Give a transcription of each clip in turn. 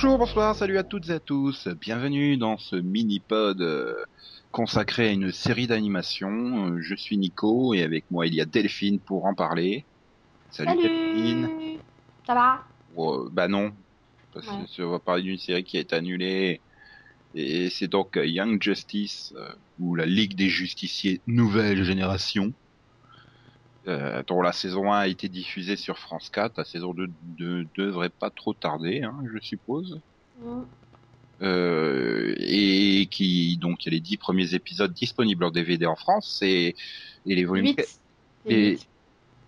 Bonjour, bonsoir, salut à toutes et à tous. Bienvenue dans ce mini-pod euh, consacré à une série d'animation. Euh, Je suis Nico et avec moi il y a Delphine pour en parler. Salut, Delphine. Ça va? Oh, bah non, parce Ouais. que on va parler d'une série qui a été annulée. Et c'est donc Young Justice euh, ou la Ligue des Justiciers Nouvelle Génération. Euh, dont la saison 1 a été diffusée sur France 4. La saison 2 ne devrait pas trop tarder, hein, je suppose. Mm. euh, et qui donc il y a les dix premiers épisodes disponibles en DVD en France et, et les volumes 8. et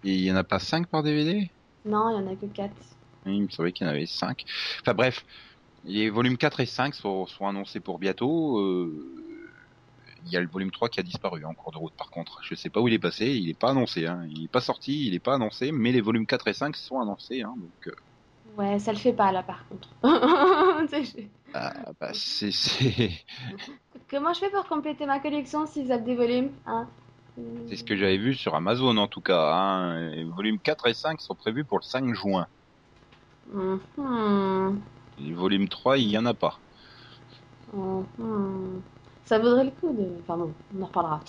et il y en a pas cinq par DVD Non, il y en a que 4. il me semblait qu'il y en avait cinq enfin bref les volumes 4 et 5 sont, sont annoncés pour bientôt euh, il y a le volume 3 qui a disparu en cours de route par contre je sais pas où il est passé il est pas annoncé hein. il est pas sorti il est pas annoncé mais les volumes 4 et 5 sont annoncés hein, donc euh, Ouais, ça le fait pas là par contre. Ah, bah, c'est Comment je fais pour compléter ma collection s'ils zappent des volumes hein? C'est ce que j'avais vu sur Amazon en tout cas. Hein. Les volumes 4 et 5 sont prévus pour le 5 juin. Mhm. Les volumes 3, il y en a pas. Mhm. Ça vaudrait le coup de. Enfin bon, on en reparlera.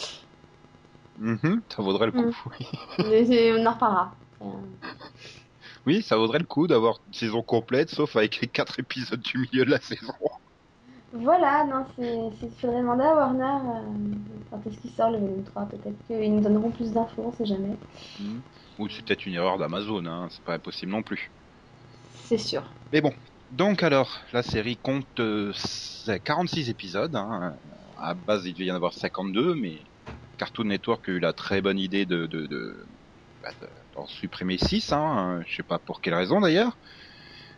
Mhm, ça vaudrait le coup. Mm. Mais on en reparlera. Euh, Oui, ça vaudrait le coup d'avoir une saison complète, sauf avec les 4 épisodes du milieu de la saison. Voilà, non, c'est. Il faudrait demander à Warner euh, quand est-ce qu'il sort le volume 3. Peut-être qu'ils nous donneront plus d'infos, on sait jamais. Mhm. Ou c'est peut-être une erreur d'Amazon, hein. c'est pas impossible non plus. C'est sûr. Mais bon, donc alors, la série compte euh, 46 épisodes. Hein. À base, il devait y en avoir 52, mais Cartoon Network a eu la très bonne idée de, de, de, bah, de- d'en supprimer 6. Hein. Je sais pas pour quelle raison d'ailleurs.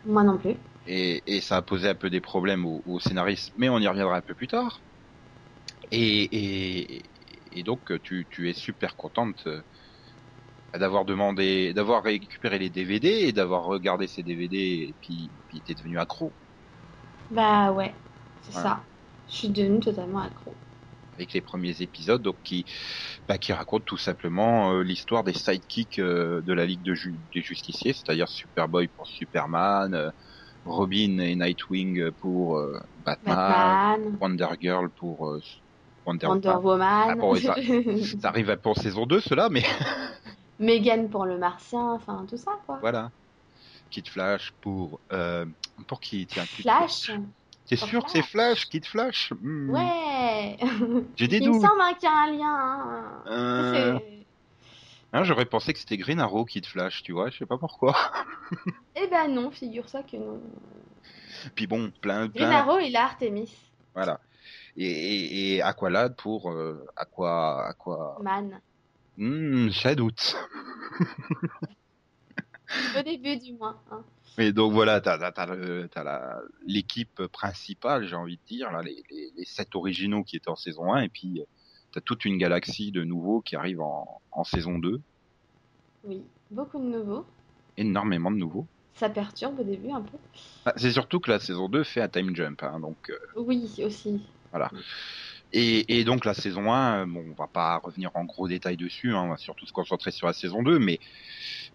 Moi non plus. Et, et ça a posé un peu des problèmes aux, aux scénaristes, mais on y reviendra un peu plus tard. Et, et, et donc tu, tu es super contente euh, d'avoir demandé, d'avoir récupéré les DVD et d'avoir regardé ces DVD et puis, puis t'es devenu accro Bah ouais, c'est Voilà. ça. Je suis devenue totalement accro. avec les premiers épisodes, donc qui, bah, qui racontent tout simplement euh, l'histoire des sidekicks euh, de la Ligue de Ju- des Justiciers, c'est-à-dire Superboy pour Superman, euh, Robin et Nightwing pour Batman, Batman, Wonder Girl pour Wonder, Wonder Woman. Ah bon, ça- Ça arrive pour saison 2, cela, mais Megan pour le martien, enfin tout ça quoi. voilà. Kid Flash pour pour qui tiens Flash T'es sûr que c'est Flash. Flash, Kid Flash Hmm, Ouais J'ai des Il me semble hein, qu'il y a un lien. hein. Euh, hein, J'aurais pensé que c'était Green Arrow, Kid Flash, tu vois, je sais pas pourquoi. Eh ben non, figure-toi que non. Puis bon, plein, Green plein, Arrow, il a Artemis. voilà. Et, et, et Aqualad pour euh, Aqua, Aqua. Man. Hmm, j'ai doute. Au début du moins. hein. Mais donc voilà, t'as la l'équipe principale, j'ai envie de dire, là, les, les, les sept originaux qui étaient en saison 1, et puis euh, t'as toute une galaxie de nouveaux qui arrivent en, en saison 2, Oui, beaucoup de nouveaux. énormément de nouveaux. Ça perturbe au début un peu. Ah, C'est surtout que la saison 2 fait un time jump, hein, donc euh, Oui, aussi. et, et donc la saison 1, euh, bon, on va pas revenir en gros détails dessus, hein, on va surtout se concentrer sur la saison 2, mais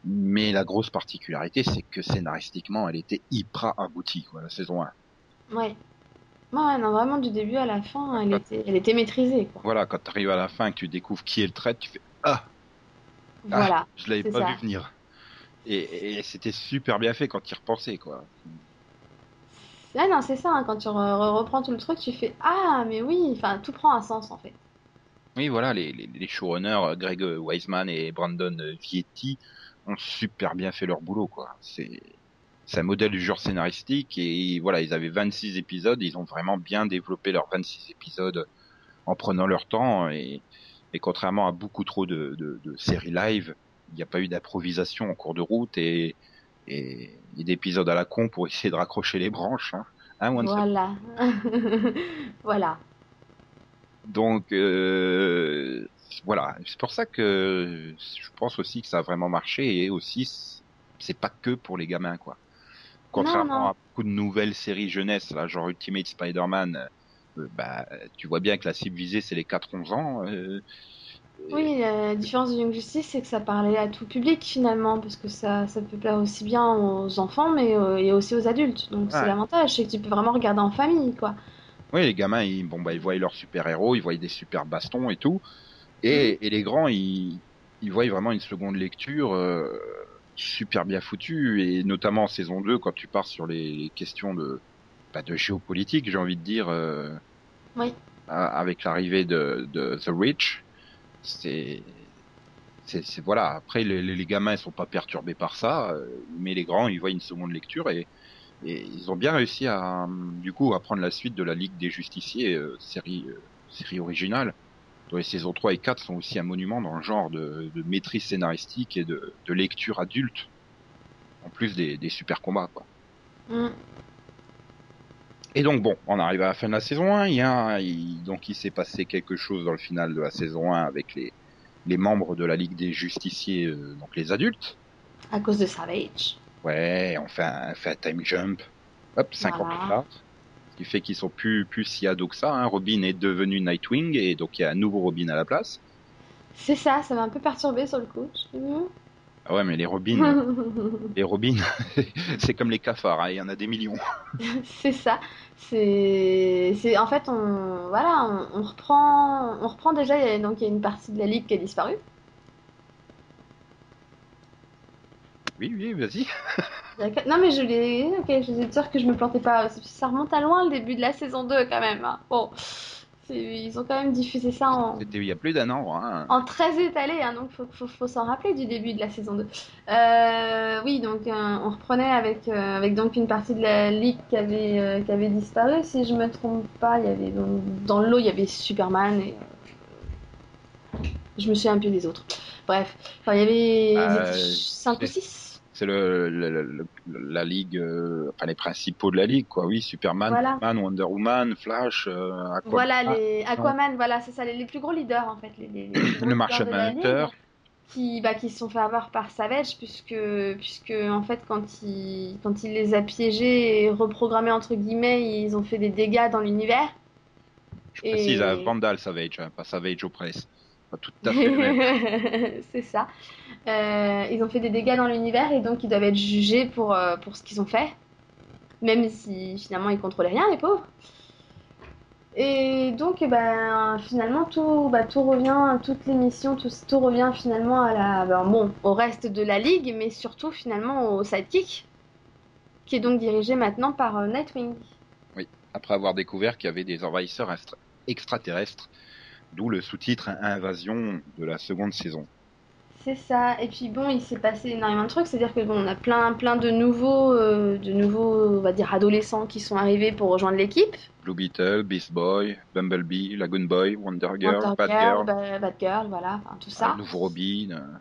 mais la grosse particularité, c'est que scénaristiquement, elle était hyper aboutie, quoi, la saison 1. Ouais. Ouais, non, vraiment du début à la fin, elle était, elle était maîtrisée. Quoi. Voilà, quand tu arrives à la fin et que tu découvres qui est le trait, tu fais ah, Voilà. je l'avais pas ça. vu venir. Et, et c'était super bien fait quand tu y repensais, quoi. Ah non, c'est ça, hein, quand tu re- re- reprends tout le truc, tu fais Ah, mais oui, enfin, tout prend un sens en fait. Oui, voilà, les, les, les showrunners, euh, Greg euh, Wiseman et Brandon euh, Vietti, ont super bien fait leur boulot, quoi. C'est, c'est un modèle du genre scénaristique et voilà, ils avaient 26 épisodes, ils ont vraiment bien développé leurs 26 épisodes en prenant leur temps et, et contrairement à beaucoup trop de, de, de séries live, il n'y a pas eu d'improvisation en cours de route et, et, et d'épisodes à la con pour essayer de raccrocher les branches, hein. Hein, Voilà. voilà. Donc euh, voilà, c'est pour ça que je pense aussi que ça a vraiment marché et aussi c'est pas que pour les gamins quoi. Contrairement non. à beaucoup de nouvelles séries jeunesse, là, genre Ultimate Spider-Man, euh, bah tu vois bien que la cible visée c'est les 4-11 ans. euh, Oui, la différence de Young Justice, c'est que ça parlait à tout public finalement, parce que ça, ça peut plaire aussi bien aux enfants, mais euh, et aussi aux adultes. Donc c'est l'avantage, c'est que tu peux vraiment regarder en famille, quoi. Oui, les gamins, ils, bon, bah, ils voient leurs super-héros, ils voient des super bastons et tout. Et, et les grands, ils, ils voient vraiment une seconde lecture euh, super bien foutue. Et notamment en saison 2, quand tu pars sur les, les questions de, bah, de géopolitique, j'ai envie de dire, euh, Oui. avec l'arrivée de, de The Rich, c'est... Voilà. Après, les, les, gamins, ils sont pas perturbés par ça, euh, mais les grands, ils voient une seconde lecture et, et ils ont bien réussi à, du coup, à prendre la suite de la Ligue des Justiciers, euh, série, euh, série originale, dont les saisons 3 et 4 sont aussi un monument dans le genre de, de maîtrise scénaristique et de, de lecture adulte, en plus des, des super combats, quoi. Mm. Et donc bon, on arrive à la fin de la saison 1, il y a, il- donc il s'est passé quelque chose dans le final de la saison 1 avec les, les membres de la Ligue des Justiciers, euh, donc les adultes. À cause de Savage. Ouais, on fait un, fait un time jump. Hop, 5 ans plus tard. Qui fait qu'ils sont plus, plus si ados que ça. Hein. Robin est devenu Nightwing et donc il y a un nouveau Robin à la place. C'est ça, ça m'a un peu perturbé sur le coup. Ah ouais, mais les Robins, les Robins, c'est comme les cafards, hein, il y en a des millions. c'est ça. C'est, c'est en fait on, voilà, on, on reprend, on reprend déjà. il y a- Donc il y a une partie de la ligue qui a disparu. Oui, oui, vas-y. Non mais je l'ai, ok, je suis sûre que je me plantais pas. Ça remonte à loin le début de la saison 2 quand même. hein. Bon, ils ont quand même diffusé ça en, C'était il y a plus d'un an. Hein. en très étalé, hein, donc faut, faut, faut s'en rappeler du début de la saison 2. Euh, oui, donc euh, on reprenait avec, euh, avec donc une partie de la ligue qui avait, qui avait disparu. Si je me trompe pas, il y avait donc, dans le lot il y avait Superman et je me souviens plus des autres. Bref, enfin il y avait Euh, 5 ou c'est- 6. C'est le, le- le- le- la ligue, euh, enfin les principaux de la ligue, quoi. Oui, Superman, Voilà. Batman, Wonder Woman, Flash, euh, Aquaman. Voilà les Aquaman, voilà c'est ça les, les plus gros leaders en fait, les, les- le ligue. Hunter. qui, bah, qui se sont fait avoir par Savage puisque, puisque en fait quand il, quand il les a piégés et reprogrammés entre guillemets ils ont fait des dégâts dans l'univers Je Et- précise, à Vandal Savage, hein, pas Savage Opress. Pas tout à fait c'est ça. Euh, ils ont fait des dégâts dans l'univers et donc ils doivent être jugés pour, euh, pour ce qu'ils ont fait. Même si finalement ils contrôlaient rien les pauvres. Et donc eh ben, finalement tout, bah, tout revient, toutes les missions, tout, tout revient finalement à la, ben, bon, au reste de la ligue, mais surtout finalement au sidekick, qui est donc dirigé maintenant par euh, Nightwing. Après avoir découvert qu'il y avait des envahisseurs extra- extraterrestres, d'où le sous-titre Invasion de la seconde saison. C'est ça. Et puis bon, il s'est passé énormément de trucs, c'est-à-dire que bon, on a plein, plein de nouveaux, euh, de nouveaux, on va dire adolescents qui sont arrivés pour rejoindre l'équipe. Blue Beetle, Beast Boy, Bumblebee, Lagoon Boy, Wonder Girl, Wonder Batgirl, Ba- Batgirl, voilà, enfin, tout ça. un nouveau Robin, euh,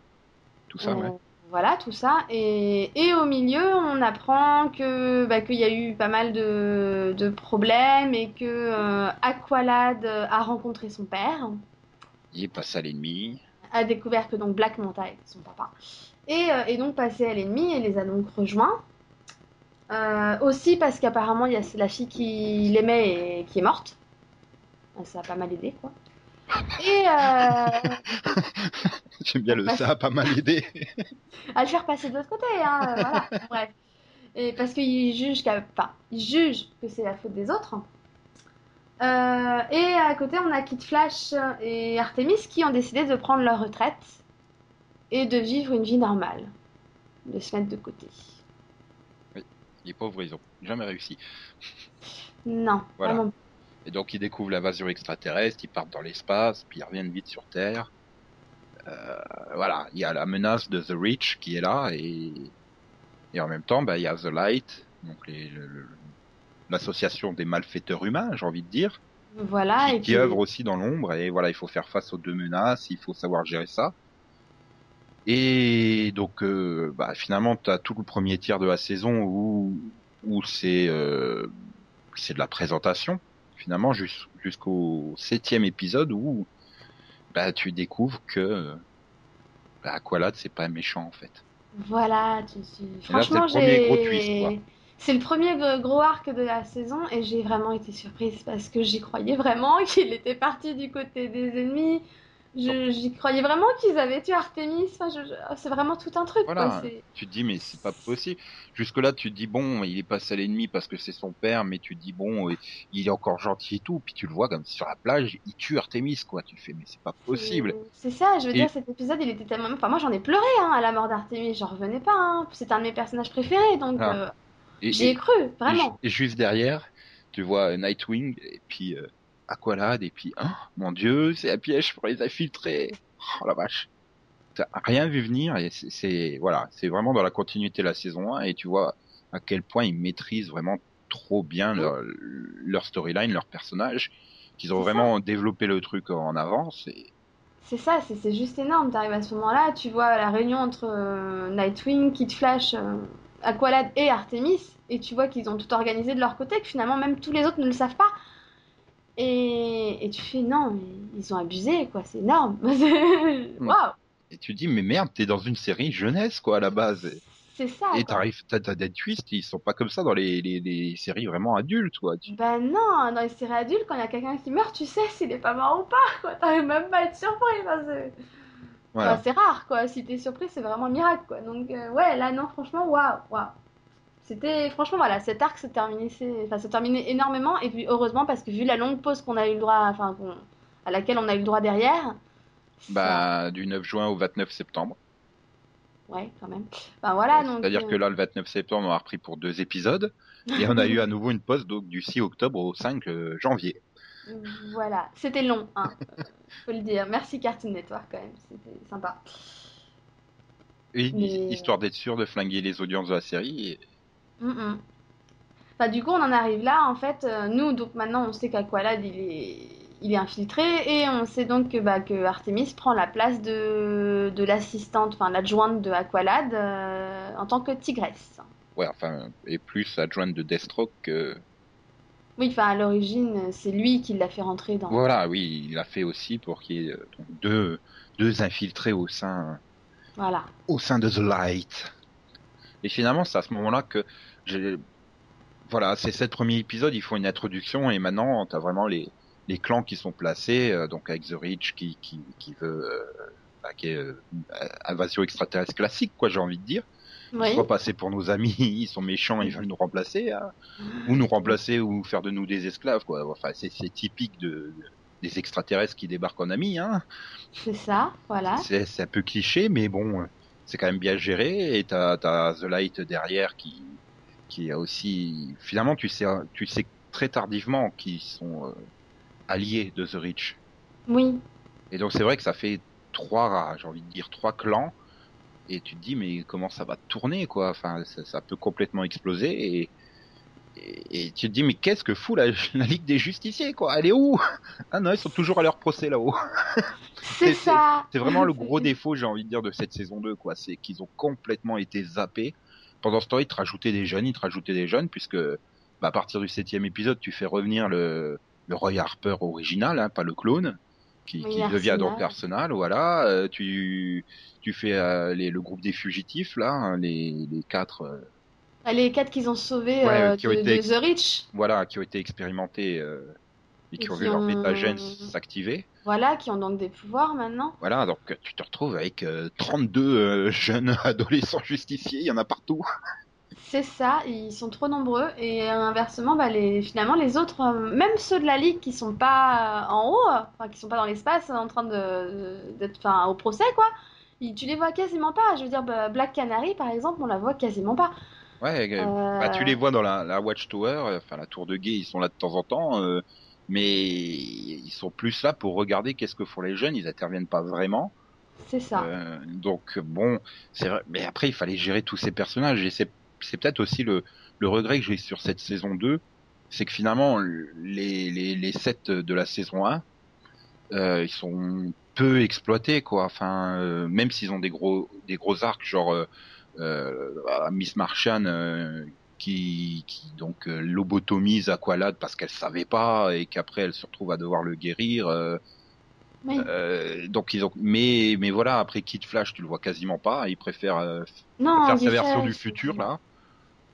tout ça, Euh, ouais. Voilà, tout ça. Et, et au milieu, on apprend que bah, qu'il y a eu pas mal de, de problèmes et que euh, Aqualad a rencontré son père, Il est passé à l'ennemi. a découvert que donc Black Manta était son papa, et euh, est donc passé à l'ennemi et les a donc rejoints. Euh, aussi parce qu'apparemment il y a la fille qui l'aimait et qui est morte. Ça a pas mal aidé quoi. Et euh, J'aime bien le ça a pas mal aidé. à le faire passer de l'autre côté, hein, voilà, bref. Et parce qu'il juge, qu'à- enfin, il juge que c'est la faute des autres. Euh, et à côté, on a Kid Flash et Artemis qui ont décidé de prendre leur retraite et de vivre une vie normale, de se mettre de côté. Les pauvres, ils ont jamais réussi. Non, Voilà. vraiment. Et donc ils découvrent l'invasion extraterrestre, ils partent dans l'espace, puis ils reviennent vite sur Terre. Euh, voilà, il y a la menace de The Reach qui est là, et, et en même temps, bah, il y a The Light, donc l'association des malfaiteurs humains, j'ai envie de dire, Voilà, qui, et qui puis, œuvre aussi dans l'ombre, et voilà, il faut faire face aux deux menaces, il faut savoir gérer ça. Et donc, euh, bah, finalement, tu as tout le premier tiers de la saison où, où c'est euh, c'est de la présentation, finalement, jus- jusqu'au septième épisode où bah, tu découvres que bah, Aqualad, c'est pas méchant, en fait. voilà, tu, tu- franchement, j'ai... C'est le premier gros arc de la saison et j'ai vraiment été surprise parce que j'y croyais vraiment qu'il était parti du côté des ennemis. J'y croyais vraiment qu'ils avaient tué Artemis. Enfin, je- je- C'est vraiment tout un truc. Voilà. Quoi. Tu te dis, mais c'est pas possible. Jusque-là, tu te dis, bon, il est passé à l'ennemi parce que c'est son père, mais tu te dis, bon, euh, il est encore gentil et tout. Puis tu le vois comme sur la plage, il tue Artemis, quoi. Tu fais, mais c'est pas possible. C'est ça, je veux Et- dire, cet épisode, il était tellement. Enfin, moi, j'en ai pleuré hein, à la mort d'Artemis. J'en revenais pas. Hein. C'est un de mes personnages préférés, donc Ah. euh, j'y ai cru, vraiment. et ju- et juste derrière, tu vois Nightwing, et puis euh, Aqualad, et puis, oh, mon dieu, c'est un piège pour les infiltrer. Oh la vache. T'as rien vu venir, et c'est- voilà, c'est vraiment dans la continuité de la saison 1, et tu vois à quel point ils maîtrisent vraiment trop bien leur, leur storyline, leur personnage, qu'ils ont ça. vraiment développé le truc en avance, et C'est ça, c'est c'est juste énorme. T'arrives à ce moment-là, tu vois la réunion entre euh, Nightwing, Kid Flash, euh, Aqualad et Artemis, et tu vois qu'ils ont tout organisé de leur côté, que finalement même tous les autres ne le savent pas. Et, et tu fais non, mais ils ont abusé, quoi, c'est énorme. Waouh, et tu dis, mais merde, t'es dans une série jeunesse, quoi, à la base. c'est ça. Et t'arrives, t'as, des twists, ils sont pas comme ça dans les, les, les séries vraiment adultes, quoi. Ben non, dans les séries adultes, quand il y a quelqu'un qui meurt, tu sais s'il est pas mort ou pas, quoi. T'arrives même pas à être surpris. Voilà. enfin, c'est rare, quoi. Si t'es surpris, c'est vraiment un miracle, quoi. Donc, euh, ouais, là, non, franchement, waouh, waouh. C'était, franchement, voilà, cet arc s'est terminé, c'est- enfin, s'est terminé énormément. Et puis, heureusement, parce que vu la longue pause qu'on a eu le droit, enfin, à laquelle on a eu le droit derrière, ça- Bah, du 9 juin au 29 septembre. ouais, quand même. Ben voilà, donc. C'est-à-dire euh, que là, le 29 septembre, on a repris pour deux épisodes. Et on a eu à nouveau une pause donc, du 6 octobre au 5 euh, janvier. Voilà, c'était long, hein. faut le dire. Merci Cartoon Network, quand même, c'était sympa. Mais- Histoire d'être sûr de flinguer les audiences de la série. et- Mm, mm. Bah, du coup, on en arrive là. En fait, euh, nous, donc maintenant, on sait qu'Aqualad, il est, il est infiltré. Et on sait donc que, bah, que Artemis prend la place de, de l'assistante, enfin, l'adjointe de Aqualad euh, en tant que tigresse. Ouais, enfin, et plus adjointe de Deathstroke que. Oui, enfin, à l'origine, c'est lui qui l'a fait rentrer dans. Voilà, oui, il l'a fait aussi pour qu'il y ait euh, donc, deux, deux infiltrés au sein, Voilà. au sein de The Light. Et finalement, c'est à ce moment-là que. Voilà, c'est sept premiers épisodes, il faut une introduction et maintenant, t'as vraiment les, les clans qui sont placés, euh, donc avec The Rich qui, qui, qui veut. euh, bah, qui est euh, invasion extraterrestre classique, quoi, j'ai envie de dire. Oui. Soit passer pour nos amis, ils sont méchants, ils veulent nous remplacer, hein. ou nous remplacer ou faire de nous des esclaves, quoi. Enfin, c'est typique de, des extraterrestres qui débarquent en amis, hein. C'est ça, voilà. C'est un peu cliché, mais bon, c'est quand même bien géré. Et t'as as The Light derrière qui qui a aussi finalement tu sais tu sais très tardivement qu'ils sont euh, alliés de The Rich. Oui. Et donc c'est vrai que ça fait trois, j'ai envie de dire trois clans. Et tu te dis mais comment ça va tourner quoi? Enfin ça, ça peut complètement exploser et et, et tu te dis mais qu'est-ce que fout la, la Ligue des Justiciers quoi? Elle est où? Ah non ils sont toujours à leur procès là-haut. C'est C'est- ça. C'est vraiment le gros défaut, j'ai envie de dire, de cette saison 2, quoi. C'est qu'ils ont complètement été zappés. Pendant ce temps, ils te rajoutaient des jeunes, ils te rajoutaient des jeunes, puisque, bah, à partir du septième épisode, tu fais revenir le, le Roy Harper original, hein, pas le clone, qui, devient donc Arsenal, voilà. Euh, tu, tu fais euh, les, le groupe des fugitifs, là, hein, les, les quatre, euh, Ah, Les quatre qu'ils ont sauvés Ouais, qui ont de, été de The Rich. voilà, qui ont été expérimentés, euh, et qui Et ont qui vu leur bêta-gène s'activer. Voilà, qui ont donc des pouvoirs maintenant. Voilà, donc tu te retrouves avec euh, 32 euh, jeunes adolescents justiciers, il y en a partout. C'est ça, ils sont trop nombreux et euh, inversement, bah, les, finalement les autres, euh, même ceux de la ligue qui sont pas euh, en haut, euh, enfin qui sont pas dans l'espace, en train de d'être, enfin au procès quoi, ils- tu les vois quasiment pas. Je veux dire, bah, Black Canary par exemple, on la voit quasiment pas. Ouais, euh, Euh, bah, tu les vois dans la, la Watchtower, euh, enfin la tour de guet, ils sont là de temps en temps, euh, mais ils sont plus là pour regarder qu'est-ce que font les jeunes, ils interviennent pas vraiment. C'est ça. Euh, donc bon, c'est vrai, mais après il fallait gérer tous ces personnages et c'est c'est peut-être aussi le, le regret que j'ai sur cette saison 2, c'est que finalement les, les, les sets de la saison 1, euh, ils sont peu exploités quoi. Enfin, euh, même s'ils ont des gros des gros arcs genre Miss Martian qui, qui donc euh, lobotomise Aqualad parce qu'elle savait pas et qu'après elle se retrouve à devoir le guérir. euh, Oui. euh, donc ils ont, mais mais voilà après Kid Flash tu le vois quasiment pas, il préfère non, faire sa version du futur là.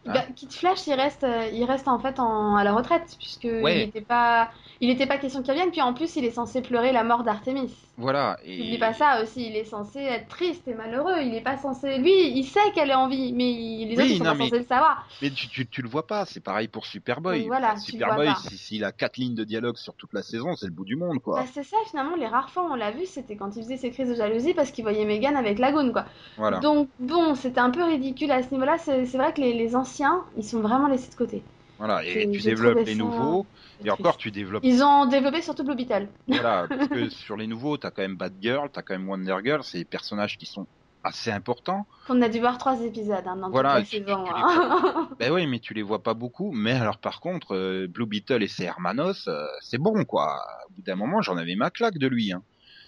Bah, Kid Flash, il reste, il reste en fait en, à la retraite puisque Ouais. il était pas, il était pas question qu'il revienne. Puis en plus, il est censé pleurer la mort d'Artemis. Voilà. Et... N'oublie pas ça aussi, il est censé être triste et malheureux. Il est pas censé. Lui, il sait qu'elle est en vie, mais les autres ils sont pas censés le savoir. Mais tu, tu, tu, le vois pas, c'est pareil pour Superboy. voilà, Superboy, s'il a quatre lignes de dialogue sur toute la saison, c'est le bout du monde, quoi. Bah, c'est ça, finalement, les rares fois où on l'a vu, c'était quand il faisait ses crises de jalousie parce qu'il voyait Megan avec Lagoon, quoi. Voilà. Donc, bon, c'était un peu ridicule à ce niveau-là. C'est vrai que les, les anciens, ils sont vraiment laissés de côté. Voilà, et tu développes les nouveaux, et encore tu développes. Ils ont développé surtout Blue Beetle. Voilà, parce que sur les nouveaux, t'as quand même Bad Girl, t'as quand même Wonder Girl, c'est des personnages qui sont assez importants. On a dû voir trois épisodes hein, dans voilà, toute la saison. Hein. ben oui, mais tu les vois pas beaucoup. Mais alors par contre, euh, Blue Beetle et ses Hermanos, euh, c'est bon quoi. Au bout d'un moment, j'en avais ma claque de lui. Hein.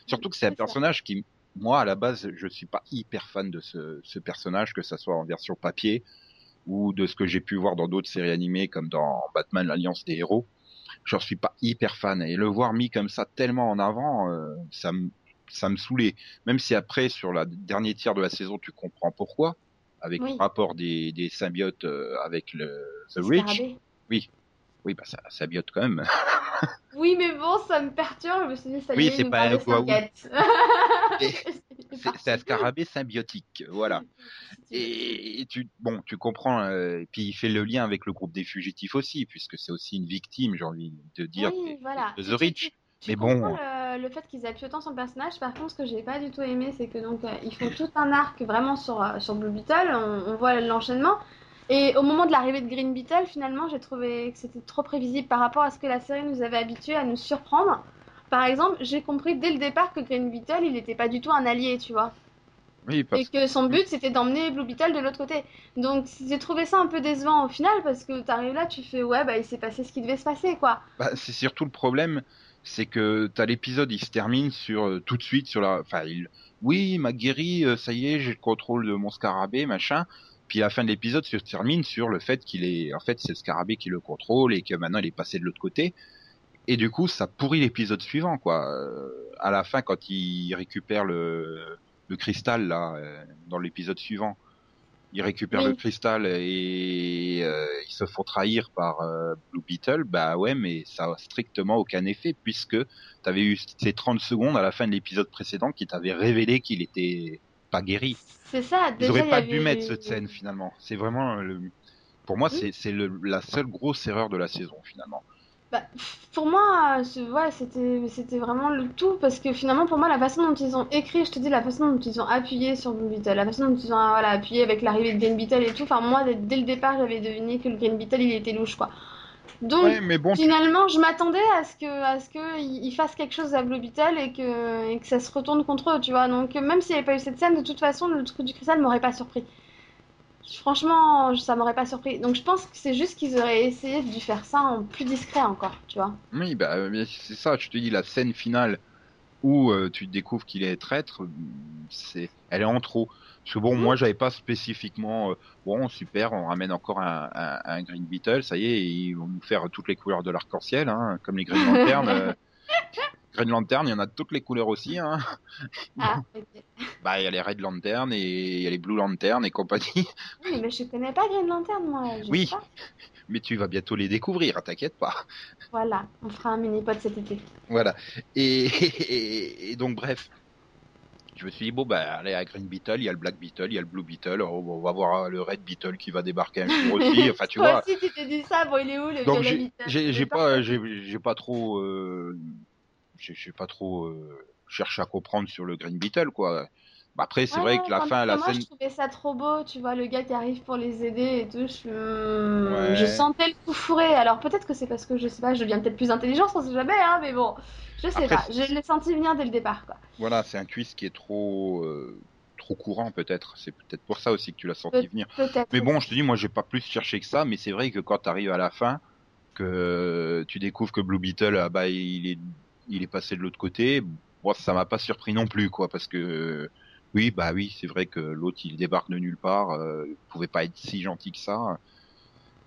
Surtout que c'est un personnage qui, moi à la base, je suis pas hyper fan de ce, ce personnage, que ça soit en version papier ou de ce que j'ai pu voir dans d'autres séries animées comme dans Batman l'Alliance des héros, je suis pas hyper fan et le voir mis comme ça tellement en avant, euh, ça me ça me saoulait. Même si après sur la dernier tiers de la saison tu comprends pourquoi avec le rapport des, des symbiotes euh, avec le The Rich. Oui. Oui, bah ça symbiote quand même. oui, mais bon, ça me perturbe. Je me suis dit, ça y oui, est, c'est pas un C'est un scarabée symbiotique, voilà. Et, tu, bon, tu comprends. Euh, et puis il fait le lien avec le groupe des fugitifs aussi, puisque c'est aussi une victime, j'ai envie de dire, de The Rich. mais bon. Le, fait qu'ils appuient autant sur le personnage, par contre, ce que j'ai pas du tout aimé, c'est que donc euh, ils font tout un arc vraiment sur euh, sur Blue Beetle. On, voit l'enchaînement. Et au moment de l'arrivée de Green Beetle, finalement, j'ai trouvé que c'était trop prévisible par rapport à ce que la série nous avait habitué à nous surprendre. Par exemple, j'ai compris dès le départ que Green Beetle, il n'était pas du tout un allié, tu vois. Oui, parce... Et que son but, c'était d'emmener Blue Beetle de l'autre côté. Donc, j'ai trouvé ça un peu décevant au final, parce que tu arrives là, tu fais, ouais, bah, il s'est passé ce qui devait se passer, quoi. Bah, c'est surtout le problème, c'est que t'as l'épisode, il se termine sur, euh, tout de suite sur la, enfin, il, oui, m'a guéri, euh, ça y est, j'ai le contrôle de mon scarabée, machin. Puis la fin de l'épisode se termine sur le fait qu'il est, en fait, c'est le scarabée qui le contrôle et que maintenant il est passé de l'autre côté. Et du coup, ça pourrit l'épisode suivant, quoi. Euh, à la fin, quand il récupère le, le cristal là, euh, dans l'épisode suivant, il récupère le cristal et euh, ils se font trahir par Blue Beetle. Bah ouais, mais ça a strictement aucun effet puisque t'avais eu ces 30 secondes à la fin de l'épisode précédent qui t'avaient révélé qu'il était pas guéri. C'est ça. Déjà, Ils auraient pas dû mettre cette scène finalement. C'est vraiment le... pour moi, c'est c'est la seule grosse erreur de la saison finalement. Bah, pour moi, ouais, c'était, vraiment le tout parce que finalement, pour moi, la façon dont ils ont écrit, je te dis, la façon dont ils ont appuyé sur Blue Beetle, la façon dont ils ont voilà, appuyé avec l'arrivée de Green Beetle et tout, enfin, moi, dès, le départ, j'avais deviné que le Green Beetle, il était louche, quoi. Donc, finalement, je m'attendais à ce que, à ce que ils fassent quelque chose à Blue Beetle et que, et que ça se retourne contre eux, tu vois. Donc, même s'il n'y avait pas eu cette scène, de toute façon, le truc du cristal m'aurait pas surpris. Franchement, ça m'aurait pas surpris. Donc je pense que c'est juste qu'ils auraient essayé de faire ça en plus discret encore, tu vois. Oui, bah c'est ça, je te dis, la scène finale où euh, tu découvres qu'il est traître, c'est, elle est en trop. Parce que bon, moi j'avais pas spécifiquement, euh, bon super, on ramène encore un, un, Green Beetle, ça y est, ils vont nous faire toutes les couleurs de l'arc-en-ciel, hein, comme les Green Lanterns. euh, Green Lantern, il y en a de toutes les couleurs aussi. Hein. Ah, Bah, il y a les Red Lantern et il y a les Blue Lantern et compagnie. Oui, mais je connais pas Green Lantern, moi. oui, mais tu vas bientôt les découvrir, t'inquiète pas. Voilà, on fera un mini-pod cet été. Voilà. Et, donc, bref, je me suis dit, bon, bah, allez, à Green Beetle, il y a le Black Beetle, il y a le Blue Beetle, oh, on va voir le Red Beetle qui va débarquer un jour aussi. Enfin, tu Toi vois. aussi, tu t'es dit ça, bon, il est où le Donc, j'ai pas, j'ai pas trop, euh, j'ai pas trop euh, cherché à comprendre sur le Green Beetle, quoi. Bah, après, c'est vrai que la fin, la moi, scène. je trouvais ça trop beau, tu vois, le gars qui arrive pour les aider et tout. Je, je sentais le coup fourré. Alors peut-être que c'est parce que je sais pas, je deviens peut-être plus intelligent, on sait jamais, hein, mais bon, je sais pas. Je l'ai senti venir dès le départ, quoi. Voilà, c'est un twist qui est trop. Euh, trop courant peut-être c'est peut-être pour ça aussi que tu l'as senti venir mais bon je te dis moi j'ai pas plus cherché que ça mais c'est vrai que quand tu arrives à la fin que tu découvres que Blue Beetle ah bah il est il est passé de l'autre côté. Bon, ça m'a pas surpris non plus, quoi, parce que oui, bah oui, c'est vrai que l'autre il débarque de nulle part, euh, il pouvait pas être si gentil que ça.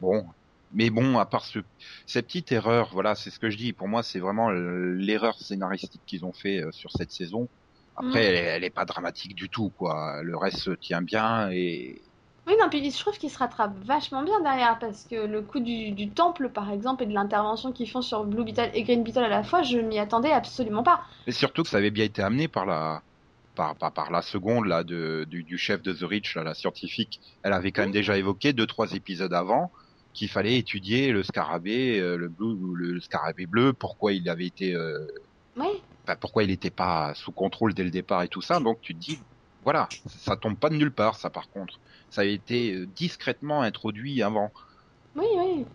Bon, mais bon, à part ce, cette petite erreur, voilà, c'est ce que je dis. Pour moi, c'est vraiment l'erreur scénaristique qu'ils ont fait euh, sur cette saison. Après, mm. elle, est pas dramatique du tout, quoi. Le reste se tient bien et. Oui, non, puis je trouve qu'il se rattrape vachement bien derrière parce que le coup du, du temple, par exemple, et de l'intervention qu'ils font sur Blue Beetle et Green Beetle à la fois, je m'y attendais absolument pas. Mais surtout que ça avait bien été amené par la, par, par, par la seconde là de, du, du chef de The là, la scientifique. Elle avait quand même déjà évoqué deux trois épisodes avant qu'il fallait étudier le scarabée, euh, le bleu, le scarabée bleu, pourquoi il avait été, euh, Oui. pourquoi il n'était pas sous contrôle dès le départ et tout ça. Donc tu te dis, voilà, ça tombe pas de nulle part, ça par contre. Ça a été euh, discrètement introduit avant. Oui, oui.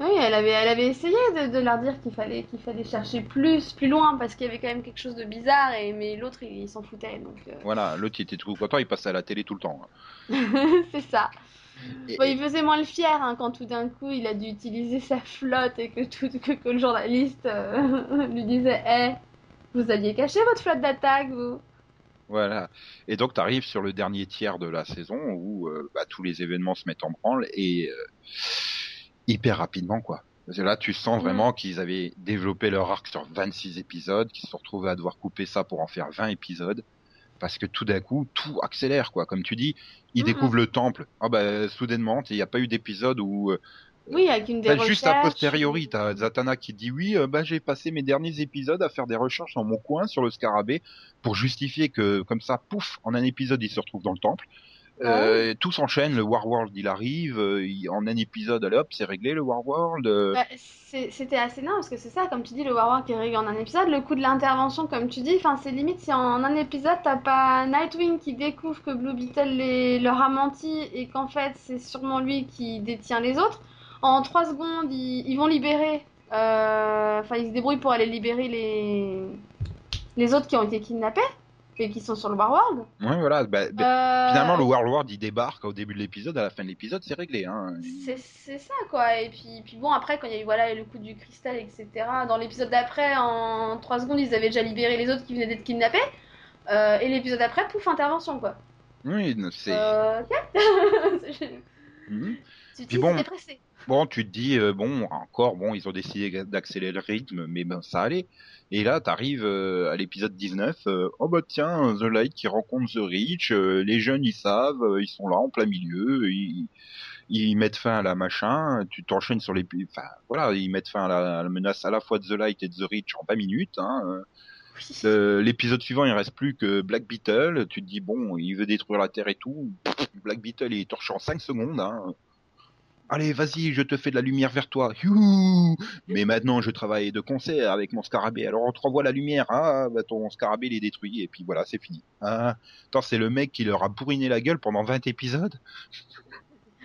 Oui, elle avait, elle avait essayé de, de leur dire qu'il fallait, qu'il fallait chercher plus, plus loin, parce qu'il y avait quand même quelque chose de bizarre, et, mais l'autre, il, il s'en foutait, donc... euh, Voilà, l'autre il était tout content, il passait à la télé tout le temps. c'est ça. Et- Bon, il faisait moins le fier hein, quand tout d'un coup il a dû utiliser sa flotte et que, tout, que, que le journaliste euh, lui disait Eh, vous aviez caché votre flotte d'attaque, vous Voilà. Et donc, tu arrives sur le dernier tiers de la saison où euh, bah, tous les événements se mettent en branle et euh, hyper rapidement, quoi. Parce que là, tu sens vraiment qu'ils avaient développé leur arc sur 26 épisodes, qu'ils se sont retrouvés à devoir couper ça pour en faire 20 épisodes. Parce que tout d'un coup, tout accélère, quoi. Comme tu dis, ils Mhm. découvrent le temple. Ah bah, soudainement, il n'y a pas eu d'épisode où... euh, Oui, avec une des Enfin, juste a posteriori, t'as Zatanna qui dit oui, euh, bah j'ai passé mes derniers épisodes à faire des recherches dans mon coin sur le scarabée pour justifier que comme ça, pouf, en un épisode il se retrouve dans le temple. Euh, tout s'enchaîne, le Warworld il arrive, euh, il- en un épisode, allez hop, c'est réglé le Warworld. euh, Bah, C'était assez nain parce que c'est ça, comme tu dis, le Warwalk qui est réglé en un épisode. Le coup de l'intervention, comme tu dis, c'est limite si en un épisode t'as pas Nightwing qui découvre que Blue Beetle les- leur a menti et qu'en fait c'est sûrement lui qui détient les autres. En trois secondes, ils, ils vont libérer. Enfin, ils se débrouillent pour aller libérer les les autres qui ont été kidnappés et qui sont sur le Warworld. Ouais, voilà. bah, bah, Euh, Finalement, le Warworld il débarque au début de l'épisode, à la fin de l'épisode, c'est réglé. Hein. C'est ça quoi et puis, puis bon après quand il y a eu voilà le coup du cristal etc dans l'épisode d'après en 3 secondes ils avaient déjà libéré les autres qui venaient d'être kidnappés Euh, et l'épisode d'après pouf intervention quoi Oui, c'est. euh, ok Mhm. tu te bon. dis, c'est pressé Bon, tu te dis, euh, bon, encore, bon, ils ont décidé d'accélérer le rythme, mais ben, ça allait. Et là, t'arrives euh, à l'épisode 19, euh, oh bah tiens, The Light qui rencontre The Reach, euh, les jeunes ils savent, euh, ils sont là en plein milieu, ils, ils mettent fin à la machin, tu t'enchaînes sur les... Enfin, voilà, ils mettent fin à la, à la menace à la fois de The Light et de The Reach en 20 minutes. Hein. Oui. L'épisode suivant, il reste plus que Black Beetle, tu te dis, bon, il veut détruire la Terre et tout, Black Beetle il est torché en 5 secondes, hein. Allez, vas-y, je te fais de la lumière vers toi. Mais maintenant, je travaille de concert avec mon scarabée. Alors, on te renvoie la lumière. Ah, bah, ton scarabée, il est détruit. Et puis voilà, c'est fini. Ah, attends, c'est le mec qui leur a bourriné la gueule pendant 20 épisodes?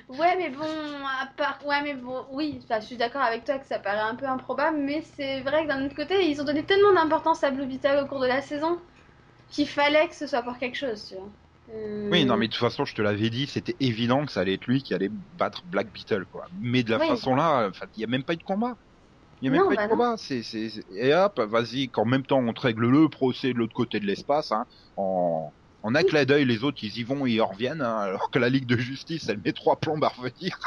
Ouais mais bon à part ouais mais bon oui je suis d'accord avec toi que ça paraît un peu improbable mais c'est vrai que d'un autre côté ils ont donné tellement d'importance à Blue Beetle au cours de la saison qu'il fallait que ce soit pour quelque chose tu vois Euh, Oui, non, mais de toute façon, je te l'avais dit, c'était évident que ça allait être lui qui allait battre Black Beetle, quoi. Mais de la Oui. façon là, il y a même pas eu de combat. Il y a même Non, pas bah eu de combat. C'est, c'est, c'est- Et hop, vas-y, qu'en même temps, on te règle le procès de l'autre côté de l'espace, hein, en... En un clin d'œil, les autres, ils y vont et ils en reviennent, hein, alors que la Ligue de Justice, elle met trois plombes à revenir.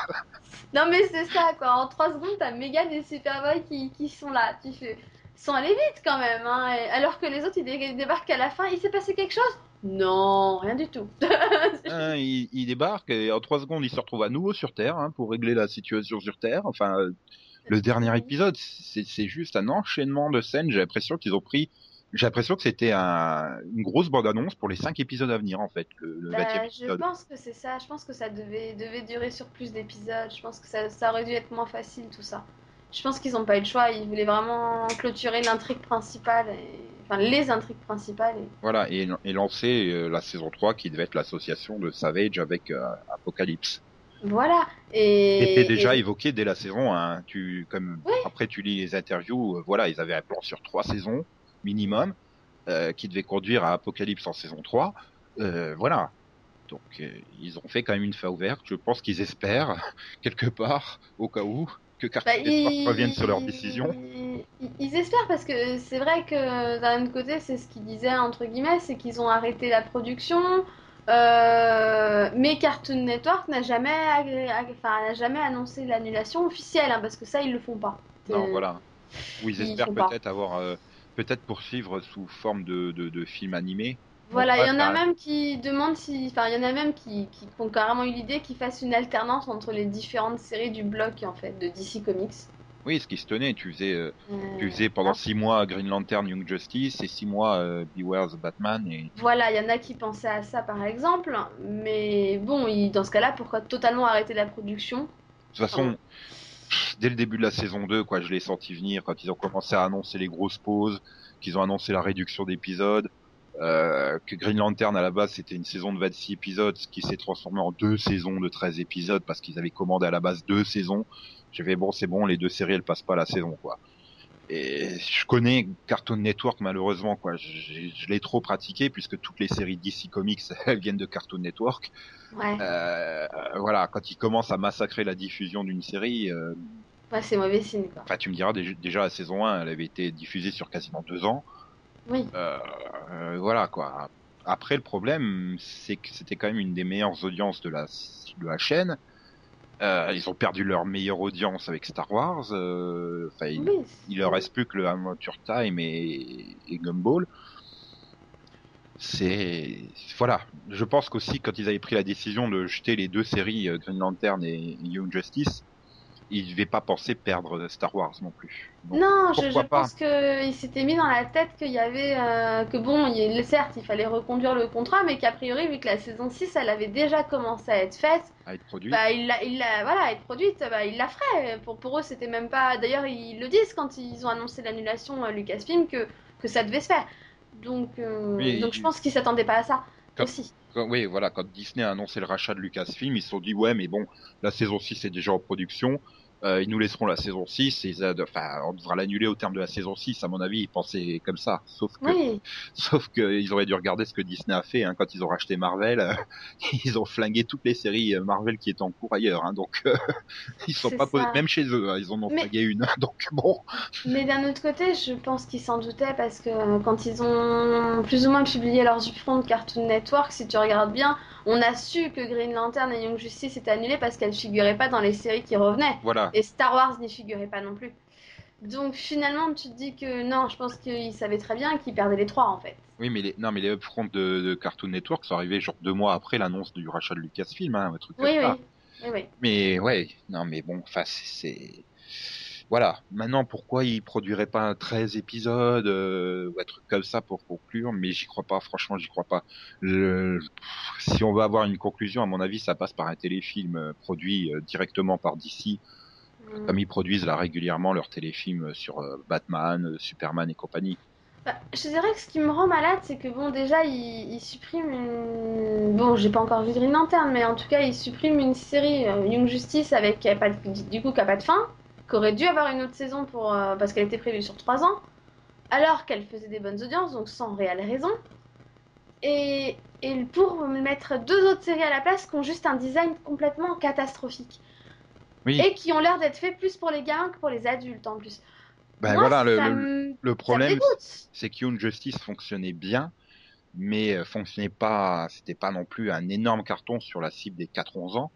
Non mais c'est ça quoi, en 3 secondes t'as méga des Superboy qui, qui sont là, tu fais... Sont allés vite quand même, hein, et- alors que les autres ils dé- débarquent à la fin, il s'est passé quelque chose? Non, rien du tout. Hein, ils, ils débarquent et en trois secondes, ils se retrouvent à nouveau sur Terre hein, pour régler la situation sur Terre. Enfin, euh, le dernier épisode, c'est juste un enchaînement de scènes. J'ai l'impression qu'ils ont pris. J'ai l'impression que c'était un, une grosse bande-annonce pour les cinq épisodes à venir en fait, le, le Bah, 20e je pense que c'est ça, je pense que ça devait, devait durer sur plus d'épisodes, je pense que ça, ça aurait dû être moins facile tout ça. Je pense qu'ils n'ont pas eu le choix, ils voulaient vraiment clôturer l'intrigue principale, et... enfin les intrigues principales. Et... Voilà, et, et lancer euh, la saison 3 qui devait être l'association de Savage avec euh, Apocalypse. Voilà. Et, C'était déjà et- évoqué dès la saison 1. Tu, comme, Oui. Après, tu lis les interviews, euh, voilà, ils avaient un plan sur trois saisons minimum qui devait conduire à Apocalypse en saison 3. Euh, voilà. Donc, ils ont fait quand même une fin ouverte. Je pense qu'ils espèrent, quelque part, au cas où, que Bah, Cartoon Network ils... revienne sur leur décision. Ils, ils espèrent parce que c'est vrai que d'un autre côté, c'est ce qu'ils disaient entre guillemets, c'est qu'ils ont arrêté la production. euh, mais Cartoon Network n'a jamais, agré- ag- enfin, n'a jamais annoncé l'annulation officielle, hein, parce que ça, ils le font pas. Non, Euh, voilà. Ou ils espèrent peut-être avoir, euh, peut-être poursuivre sous forme de, de, de film animé. Voilà, il y en a même qui demandent si. Enfin, il y en a même qui, qui ont carrément eu l'idée qu'ils fassent une alternance entre les différentes séries du bloc, en fait, de DC Comics. Oui, ce qui se tenait, tu faisais, euh, Euh, tu faisais pendant ah. six mois Green Lantern, Young Justice et six mois euh, Beware the Batman et Voilà, il y en a qui pensaient à ça, par exemple. Mais bon, il- dans ce cas-là, pourquoi totalement arrêter la production? De toute façon, dès le début de la saison 2, quoi, je l'ai senti venir quand ils ont commencé à annoncer les grosses pauses, qu'ils ont annoncé la réduction d'épisodes, euh, que Green Lantern à la base c'était une saison de 26 épisodes, ce qui s'est transformé en deux saisons de 13 épisodes parce qu'ils avaient commandé à la base deux saisons. J'ai fait bon, c'est bon, les deux séries elles passent pas la saison, quoi. Et je connais Cartoon Network malheureusement, quoi. Je, je l'ai trop pratiqué puisque toutes les séries DC Comics elles viennent de Cartoon Network. Ouais, Euh, voilà, quand ils commencent à massacrer la diffusion d'une série, euh, ouais c'est mauvais signe, quoi. Enfin, tu me diras, dé- déjà la saison 1, elle avait été diffusée sur quasiment deux ans. Oui, Euh, euh, voilà quoi. Après, le problème, c'est que c'était quand même une des meilleures audiences de la, de la chaîne. Euh, ils ont perdu leur meilleure audience avec Star Wars. euh, il, oui. il leur reste plus que le Amateur Time et, et Gumball. C'est voilà. Je pense qu'aussi quand ils avaient pris la décision de jeter les deux séries Green Lantern et Young Justice, ils ne devaient pas penser perdre Star Wars non plus. Donc, Non, je, pense qu'il s'était mis dans la tête qu'il y avait. euh, que bon, il, certes, il fallait reconduire le contrat, mais qu'a priori, vu que la saison 6, elle avait déjà commencé à être faite, à être produit. bah, il l'a, il l'a- voilà, à être produite, bah, il la ferait. Pour, pour eux, c'était même pas. D'ailleurs, ils le disent quand ils ont annoncé l'annulation à Lucasfilm que, que ça devait se faire. Donc, euh, donc je il- pense qu'ils s'attendaient pas à ça Comme- aussi. Quand- oui, voilà, quand Disney a annoncé le rachat de Lucasfilm, ils se sont dit ouais, mais bon, la saison 6 est déjà en production. Euh, ils nous laisseront la saison 6 et ça- enfin, on devra l'annuler au terme de la saison 6. À mon avis, ils pensaient comme ça. Sauf que, Oui, sauf que ils auraient dû regarder ce que Disney a fait hein, quand ils ont racheté Marvel. euh, ils ont flingué toutes les séries euh, Marvel qui étaient en cours ailleurs. Hein, donc, euh, ils sont pas posés, même chez eux, hein, ils en ont Mais- flingué une. Donc bon, mais d'un autre côté, je pense qu'ils s'en doutaient parce que euh, quand ils ont plus ou moins publié leurs upfronts de Cartoon Network, si tu regardes bien, on a su que Green Lantern et Young Justice étaient annulés parce qu'elles figuraient pas dans les séries qui revenaient. voilà. Et Star Wars n'y figurait pas non plus. Donc finalement, tu te dis que non, je pense qu'ils savaient très bien qu'ils perdaient les trois en fait. Oui, mais les, non, mais les upfronts de, de Cartoon Network sont arrivés genre deux mois après l'annonce du rachat de Lucasfilm, hein, un truc comme Oui, ça. oui. Oui. Mais ouais, non, mais bon, enfin, c'est. Voilà. Maintenant, pourquoi ils produiraient pas 13 épisodes euh, ou un truc comme ça pour conclure Mais j'y crois pas, franchement, j'y crois pas. Le- Si on veut avoir une conclusion, à mon avis, ça passe par un téléfilm euh, produit euh, directement par DC, Mm. comme ils produisent là régulièrement leurs téléfilms sur euh, Batman, Superman et compagnie. Bah, je dirais que ce qui me rend malade, c'est que bon, déjà, ils, suppriment une... Bon, j'ai pas encore vu Green Lantern, mais en tout cas, ils suppriment une série euh, Young Justice avec qui a pas de- du coup qui a pas de fin, qui aurait dû avoir une autre saison pour euh, parce qu'elle était prévue sur 3 ans, alors qu'elle faisait des bonnes audiences, donc sans réelle raison. Et, et pour mettre deux autres séries à la place qui ont juste un design complètement catastrophique. Oui. Et qui ont l'air d'être faits plus pour les gamins que pour les adultes en plus. Ben Moi, voilà, le, le- me- problème, c'est que Young Justice fonctionnait bien, mais euh, fonctionnait pas, c'était pas non plus un énorme carton sur la cible des 4-11 ans.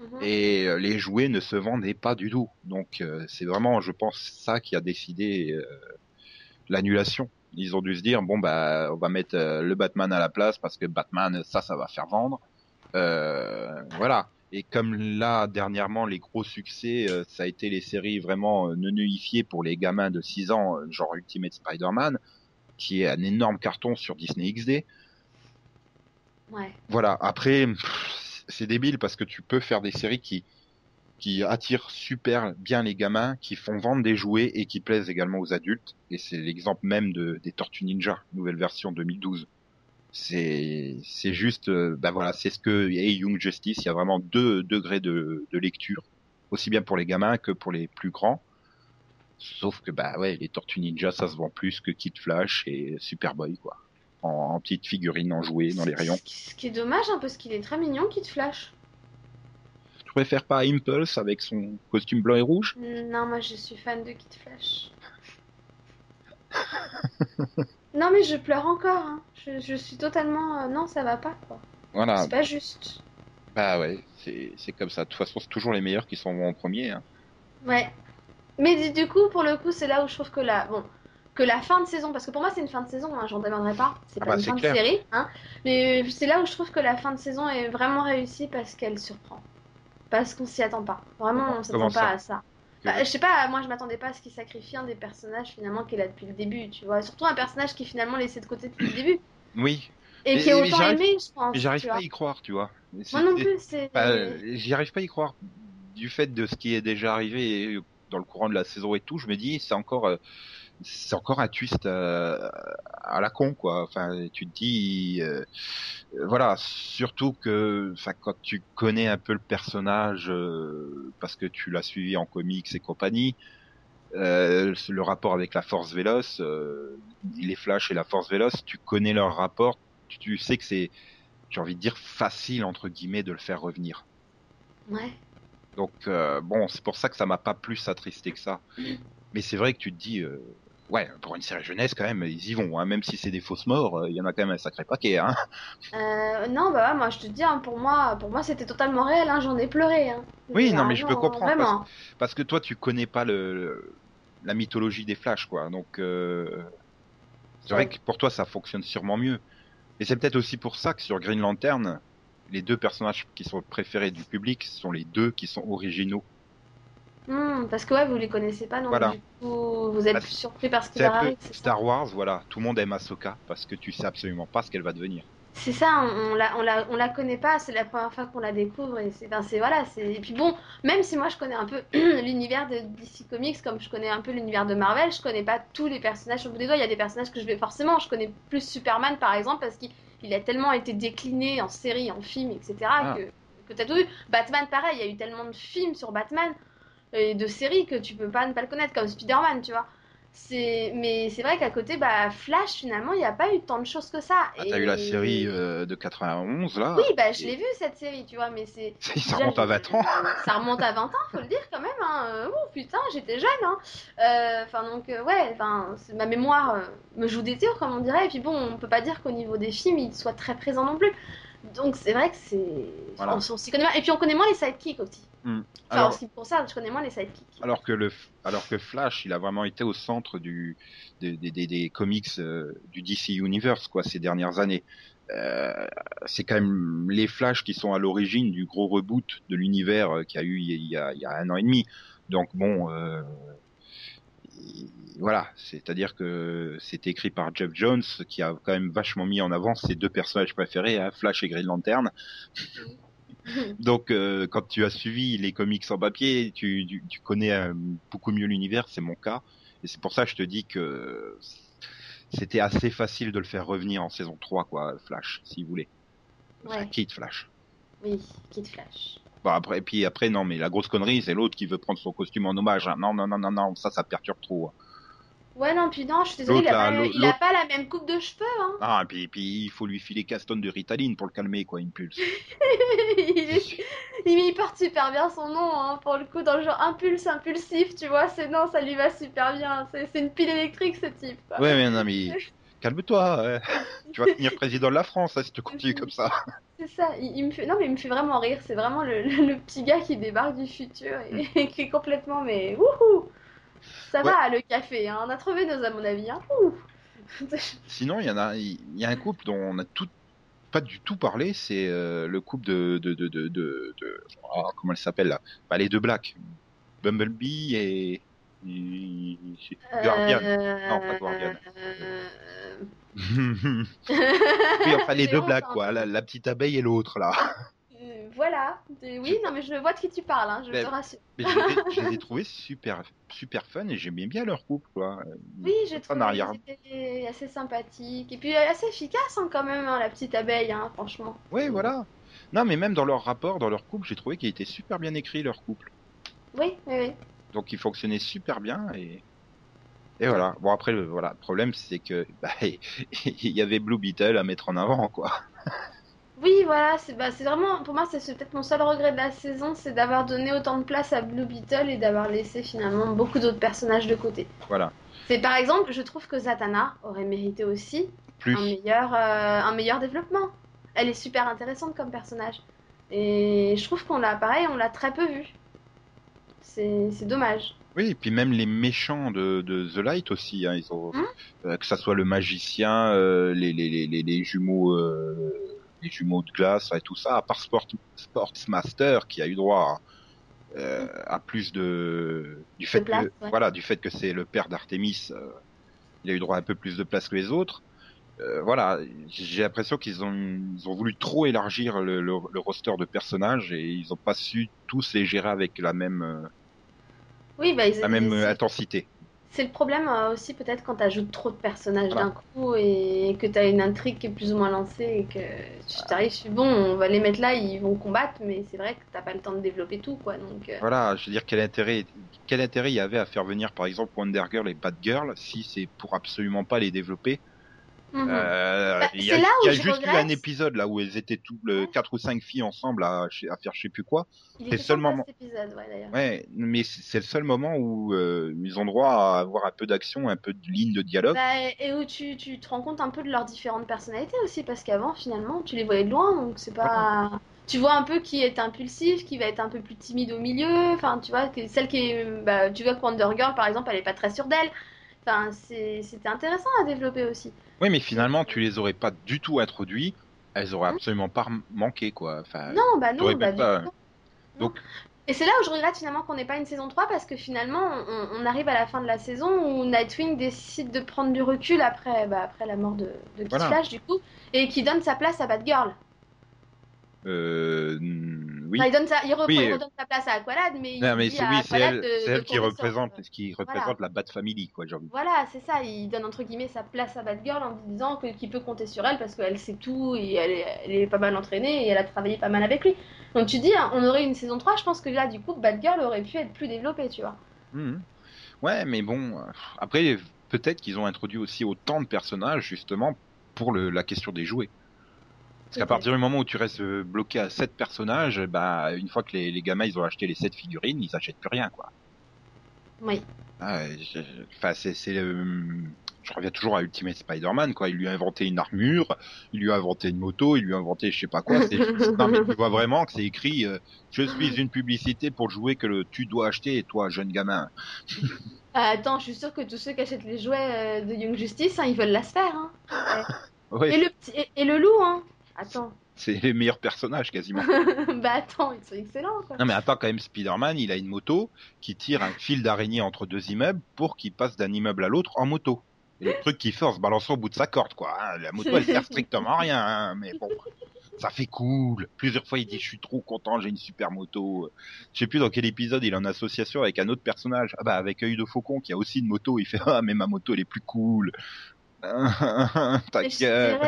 Mhm. et euh, les jouets ne se vendaient pas du tout. Donc euh, c'est vraiment, je pense, ça qui a décidé euh, l'annulation. Ils ont dû se dire bon bah on va mettre euh, le Batman à la place parce que Batman ça ça va faire vendre. Euh, voilà. Et comme là dernièrement les gros succès euh, ça a été les séries vraiment non pour les gamins de 6 ans genre Ultimate Spider-Man qui est un énorme carton sur Disney XD. Ouais. Voilà. Après, pff, c'est débile parce que tu peux faire des séries qui qui attirent super bien les gamins, qui font vendre des jouets et qui plaisent également aux adultes. Et c'est l'exemple même de, des Tortues Ninja, nouvelle version 2012. C'est c'est juste, euh, ben voilà, c'est ce que et Young Justice. Il y a vraiment deux degrés de, de lecture, aussi bien pour les gamins que pour les plus grands. Sauf que bah ouais, les Tortues Ninja, ça se vend plus que Kid Flash et Superboy quoi, en, en petites figurines en jouets dans les rayons. Ce qui est dommage, hein, parce qu'il est très mignon, Kid Flash. Tu préfères pas Impulse avec son costume blanc et rouge Non, moi je suis fan de Kid Flash. non, mais je pleure encore. hein. Je, je suis totalement. euh, non, ça va pas, quoi. Voilà, C'est pas juste. bah ouais, c'est comme ça. De toute façon, c'est toujours les meilleurs qui s'en vont en premier. Hein. Ouais. Mais du coup, pour le coup, c'est là où je trouve que là. Bon, que la fin de saison, parce que pour moi c'est une fin de saison, hein, j'en demanderai pas, c'est Ah pas bah, une fin clair. de série, hein, mais c'est là où je trouve que la fin de saison est vraiment réussie parce qu'elle surprend. Parce qu'on s'y attend pas. Vraiment, on s'attend pas à ça. Bah, je sais pas, moi je m'attendais pas à ce qu'il sacrifie un des personnages finalement qui est là depuis le début, tu vois. Surtout un personnage qui est finalement laissé de côté depuis le début. Oui, Et Mais- qui est autant aimé, je pense. j'arrive pas vois. à y croire, tu vois. Moi non plus, c'est. Bah, euh, j'y arrive pas à y croire. Du fait de ce qui est déjà arrivé dans le courant de la saison et tout, je me dis c'est encore euh, c'est encore un twist euh, à la con quoi. Enfin, tu te dis euh, voilà, surtout que enfin quand tu connais un peu le personnage euh, parce que tu l'as suivi en comics et compagnie, euh, le rapport avec la Force Véloce, euh, les Flash et la Force Véloce, tu connais leur rapport, tu, tu sais que c'est j'ai envie de dire facile entre guillemets de le faire revenir. Ouais. Donc euh, bon, c'est pour ça que ça m'a pas plus attristé que ça. Mais c'est vrai que tu te dis, euh, ouais, pour une série jeunesse quand même, ils y vont, hein, même si c'est des fausses morts, euh, il y en a quand même un sacré paquet. Hein. Euh, non, bah ouais, moi je te dis, hein, pour moi, pour moi c'était totalement réel, j'en ai pleuré. Oui, non, mais je peux comprendre. Parce que toi, tu connais pas le, la mythologie des Flash, quoi. Donc euh, c'est vrai que pour toi, ça fonctionne sûrement mieux. Et c'est peut-être aussi pour ça que sur Green Lantern, les deux personnages qui sont préférés du public sont les deux qui sont originaux. Hmm, parce que ouais, vous les connaissez pas, donc Voilà. du coup, vous êtes Bah, plus surpris par ce qui Star Wars, voilà. Tout le monde aime Ahsoka parce que tu sais absolument pas ce qu'elle va devenir. C'est ça, on, on la, on, la, on la connaît pas, c'est la première fois qu'on la découvre et c'est, ben c'est voilà, c'est et puis bon, même si moi je connais un peu l'univers de DC Comics comme je connais un peu l'univers de Marvel, je connais pas tous les personnages au bout des doigts. Il y a des personnages que je vais forcément, je connais plus Superman par exemple parce qu'il il a tellement été décliné en série, en film, etc. Ah. que que t'as tout vu. Batman pareil, il y a eu tellement de films sur Batman et de séries que tu peux pas ne pas le connaître comme Spider-Man, tu vois. C'est mais c'est vrai qu'à côté bah Flash finalement il n'y a pas eu tant de choses que ça. Ah, t'as eu la série euh, de 91 là Oui, bah je l'ai vu cette série, tu vois, mais c'est. Ça remonte à 20 ans. Ça remonte à 20 ans, faut le dire quand même. Hein. Euh, ouh, putain, j'étais jeune. Hein. Euh, Enfin donc euh, ouais, enfin c'est- ma mémoire euh, me joue des tours comme on dirait. Et puis bon, on peut pas dire qu'au niveau des films, il soit très présent non plus. Donc c'est vrai que c'est. Voilà. On, on s'y connaît moins. Et puis on connaît moins les sidekicks aussi. Hmm. Enfin, en Alors, ce qui me concerne, je connais moins les sidekicks. alors que le, alors que Flash, il a vraiment été au centre du, des, des, des, des comics euh, du DC Universe quoi ces dernières années. Euh, c'est quand même les Flash qui sont à l'origine du gros reboot de l'univers euh, qu'il y a eu il y a, il y a un an et demi. Donc bon, voilà, c'est-à-dire que c'est écrit par Jeff Jones qui a quand même vachement mis en avant ses deux personnages préférés, hein, Flash et Green Lantern. Donc, euh, quand tu as suivi les comics en papier, tu, tu, tu connais euh, beaucoup mieux l'univers, c'est mon cas. Et c'est pour ça que je te dis que c'était assez facile de le faire revenir en saison 3, quoi, Flash, si vous voulez. Enfin, Ouais. Kid Flash. oui, Kid Flash. Bon, après, et puis après, non, mais la grosse connerie, c'est l'autre qui veut prendre son costume en hommage. hein. Non, non, non, non, non, ça, ça perturbe trop. hein. Ouais, non, puis non, je suis désolée, il a, pas, il a pas la même coupe de cheveux. Hein. Ah, et puis, puis il faut lui filer 15 tonnes de Ritaline pour le calmer, quoi, une pulse. il, est- il, porte super bien son nom, hein, pour le coup, dans le genre impulse, impulsif, tu vois, c'est non, ça lui va super bien, c'est une pile électrique ce type. quoi. Ouais, mais non, mais calme-toi. Tu vas finir président de la France hein, si tu continues comme ça. C'est ça, il, il me fait, non mais il me fait vraiment rire, c'est vraiment le, le- le petit gars qui débarque du futur et, et qui est complètement, mais wouhou Ça va, le café, hein, on a trouvé nos à mon avis, hein. Sinon, il y en a, il y a un couple dont on a tout, pas du tout parlé, c'est euh, le couple de, de, de, de, ah, comment elle s'appelle là? Bah, Les deux Blacks, Bumblebee et, et- Guardian. Non, pas Guardian. Euh, oui, enfin les deux Blacks hein. quoi, la, la petite abeille et l'autre là. Euh, voilà, Euh, oui, non mais je vois de qui tu parles, hein, je Mais- te rassure. Mais je, les ai- je les ai trouvés super, super fun et j'aimais bien leur couple quoi. Oui, j'ai en trouvé arrière. qu'ils étaient assez sympathiques et puis euh, assez efficaces hein, quand même, hein, la petite abeille, hein, franchement. Oui, voilà. Non, mais même dans leur rapport, dans leur couple, j'ai trouvé qu'il était super bien écrit leur couple. Oui, oui, oui. Donc il fonctionnait super bien et et voilà. Bon après le voilà, le problème c'est que bah, il y avait Blue Beetle à mettre en avant quoi. Oui, voilà, c'est bah, c'est vraiment, pour moi, c'est peut-être mon seul regret de la saison, c'est d'avoir donné autant de place à Blue Beetle et d'avoir laissé finalement beaucoup d'autres personnages de côté. Voilà. C'est par exemple, je trouve que Zatanna aurait mérité aussi Plus un meilleur, euh, un meilleur développement. Elle est super intéressante comme personnage. Et je trouve qu'on l'a, pareil, on l'a très peu vue. C'est c'est dommage. Oui, et puis même les méchants de, de The Light aussi, hein, ils ont, Hein? euh, que ça soit le magicien, euh, les, les, les, les, les jumeaux, euh, les jumeaux de glace et tout ça, à part Sport, Sportsmaster qui a eu droit à, euh, à plus de du fait place, que ouais. voilà du fait que c'est le père d'Artemis, euh, il a eu droit à un peu plus de place que les autres. Euh, voilà, j'ai l'impression qu'ils ont ils ont voulu trop élargir le, le, le roster de personnages et ils ont pas su tous les gérer avec la même Oui, bah, ils- la même intensité. C'est le problème euh, aussi peut-être quand tu ajoutes trop de personnages Voilà. d'un coup et que tu as une intrigue qui est plus ou moins lancée et que tu t'arrives, tu fais, bon, on va les mettre là, ils vont combattre, mais c'est vrai que t'as pas le temps de développer tout, quoi. Donc, euh, Voilà, je veux dire quel intérêt quel intérêt il y avait à faire venir par exemple Wonder Girl et Batgirl si c'est pour absolument pas les développer? Mhm. Euh, Bah, il y a, c'est là où il y a je juste eu un épisode là où elles étaient le Ouais. quatre ou cinq filles ensemble à, à faire je sais plus quoi. c'est seulement- épisode, ouais, mais c'est le seul moment où euh, ils ont droit à avoir un peu d'action, un peu de ligne de dialogue. Bah, et où tu, tu te rends compte un peu de leurs différentes personnalités aussi, parce qu'avant, finalement, tu les voyais de loin, donc c'est pas. Tu vois un peu qui est impulsif, qui va être un peu plus timide au milieu. Enfin, tu vois, que celle qui est. Bah, tu vois que Wonder Girl, par exemple, elle est pas très sûre d'elle. Enfin, c'était intéressant à développer aussi. Oui, mais finalement tu les aurais pas du tout introduits, elles auraient absolument pas manqué quoi. Enfin, Non, bah non, bah pas- non. Donc-. Et c'est là où je regrette finalement qu'on n'ait pas une saison 3 parce que finalement on, on arrive à la fin de la saison où Nightwing décide de prendre du recul après, bah, après la mort de, de Voilà. Flash du coup et qui donne sa place à Batgirl. euh, oui. Enfin, il, donne sa, il, reprend- Oui, il euh, redonne sa place à Aqualad mais il Non, mais dit c'est à oui, c'est elle, de- c'est de elle qui représente, ressort. qui Voilà. représente la Bat Family, quoi. Voilà, c'est ça, il donne entre guillemets sa place à Batgirl en disant qu'il peut compter sur elle parce qu'elle sait tout et elle est, elle est pas mal entraînée et elle a travaillé pas mal avec lui. Donc tu dis, hein, on aurait une saison 3, je pense que là du coup Batgirl aurait pu être plus développée, tu vois. Mhm. Ouais, mais bon, euh, après, peut-être qu'ils ont introduit aussi autant de personnages, justement, pour le, la question des jouets. Parce qu'à partir du moment où tu restes euh, bloqué à 7 personnages, bah, une fois que les, les gamins, ils ont acheté les 7 figurines, ils achètent plus rien, quoi. Oui. Ah, je- Enfin, c'est, c'est, euh, je reviens toujours à Ultimate Spider-Man, quoi. Il lui a inventé une armure, il lui a inventé une moto, il lui a inventé je sais pas quoi. C'est, non, mais tu vois vraiment que c'est écrit, euh, je suis une publicité pour le jouet que le, tu dois acheter, toi, jeune gamin. Ah, attends, je suis sûre que tous ceux qui achètent les jouets euh, de Young Justice, hein, ils veulent la sphère. Hein. Ouais, Et, le petit, et, et le loup, hein. Attends. c'est les meilleurs personnages, quasiment. bah attends, ils sont excellents, quoi. Non mais attends quand même Spider-Man, il a une moto qui tire un fil d'araignée entre deux immeubles pour qu'il passe d'un immeuble à l'autre en moto. Et le truc qu'il fait en se balançant au bout de sa corde quoi. hein. La moto elle sert strictement à rien, hein, mais bon, ça fait cool. Plusieurs fois il dit je suis trop content, j'ai une super moto. Je sais plus dans quel épisode il est en association avec un autre personnage. Ah bah avec œil de faucon qui a aussi une moto, il fait ah mais ma moto elle est plus cool. Ta gueule.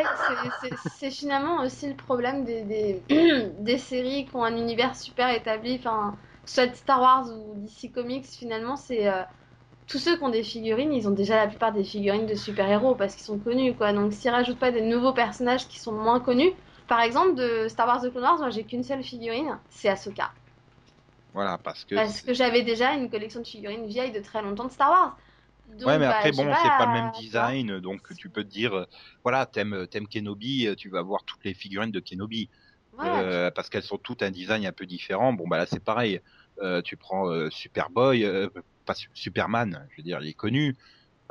c'est- finalement aussi le problème des, des, des séries qui ont un univers super établi, enfin, soit Star Wars ou DC Comics, finalement, c'est euh, tous ceux qui ont des figurines, ils ont déjà la plupart des figurines de super-héros parce qu'ils sont connus, quoi. Donc s'ils rajoutent pas des nouveaux personnages qui sont moins connus, par exemple, de Star Wars The Clone Wars, moi j'ai qu'une seule figurine, c'est Ahsoka. Voilà parce que Parce que j'avais déjà une collection de figurines vieilles de très longtemps de Star Wars. Donc, ouais, mais bah, après, bon, c'est pas le même design, donc tu peux te dire, euh, voilà, t'aimes, t'aimes Kenobi, euh, tu vas avoir toutes les figurines de Kenobi, Voilà, euh, parce qu'elles sont toutes un design un peu différent. Bon, bah là, c'est pareil. Euh, tu prends euh, Superboy, euh, pas Su- Superman, je veux dire, il est connu.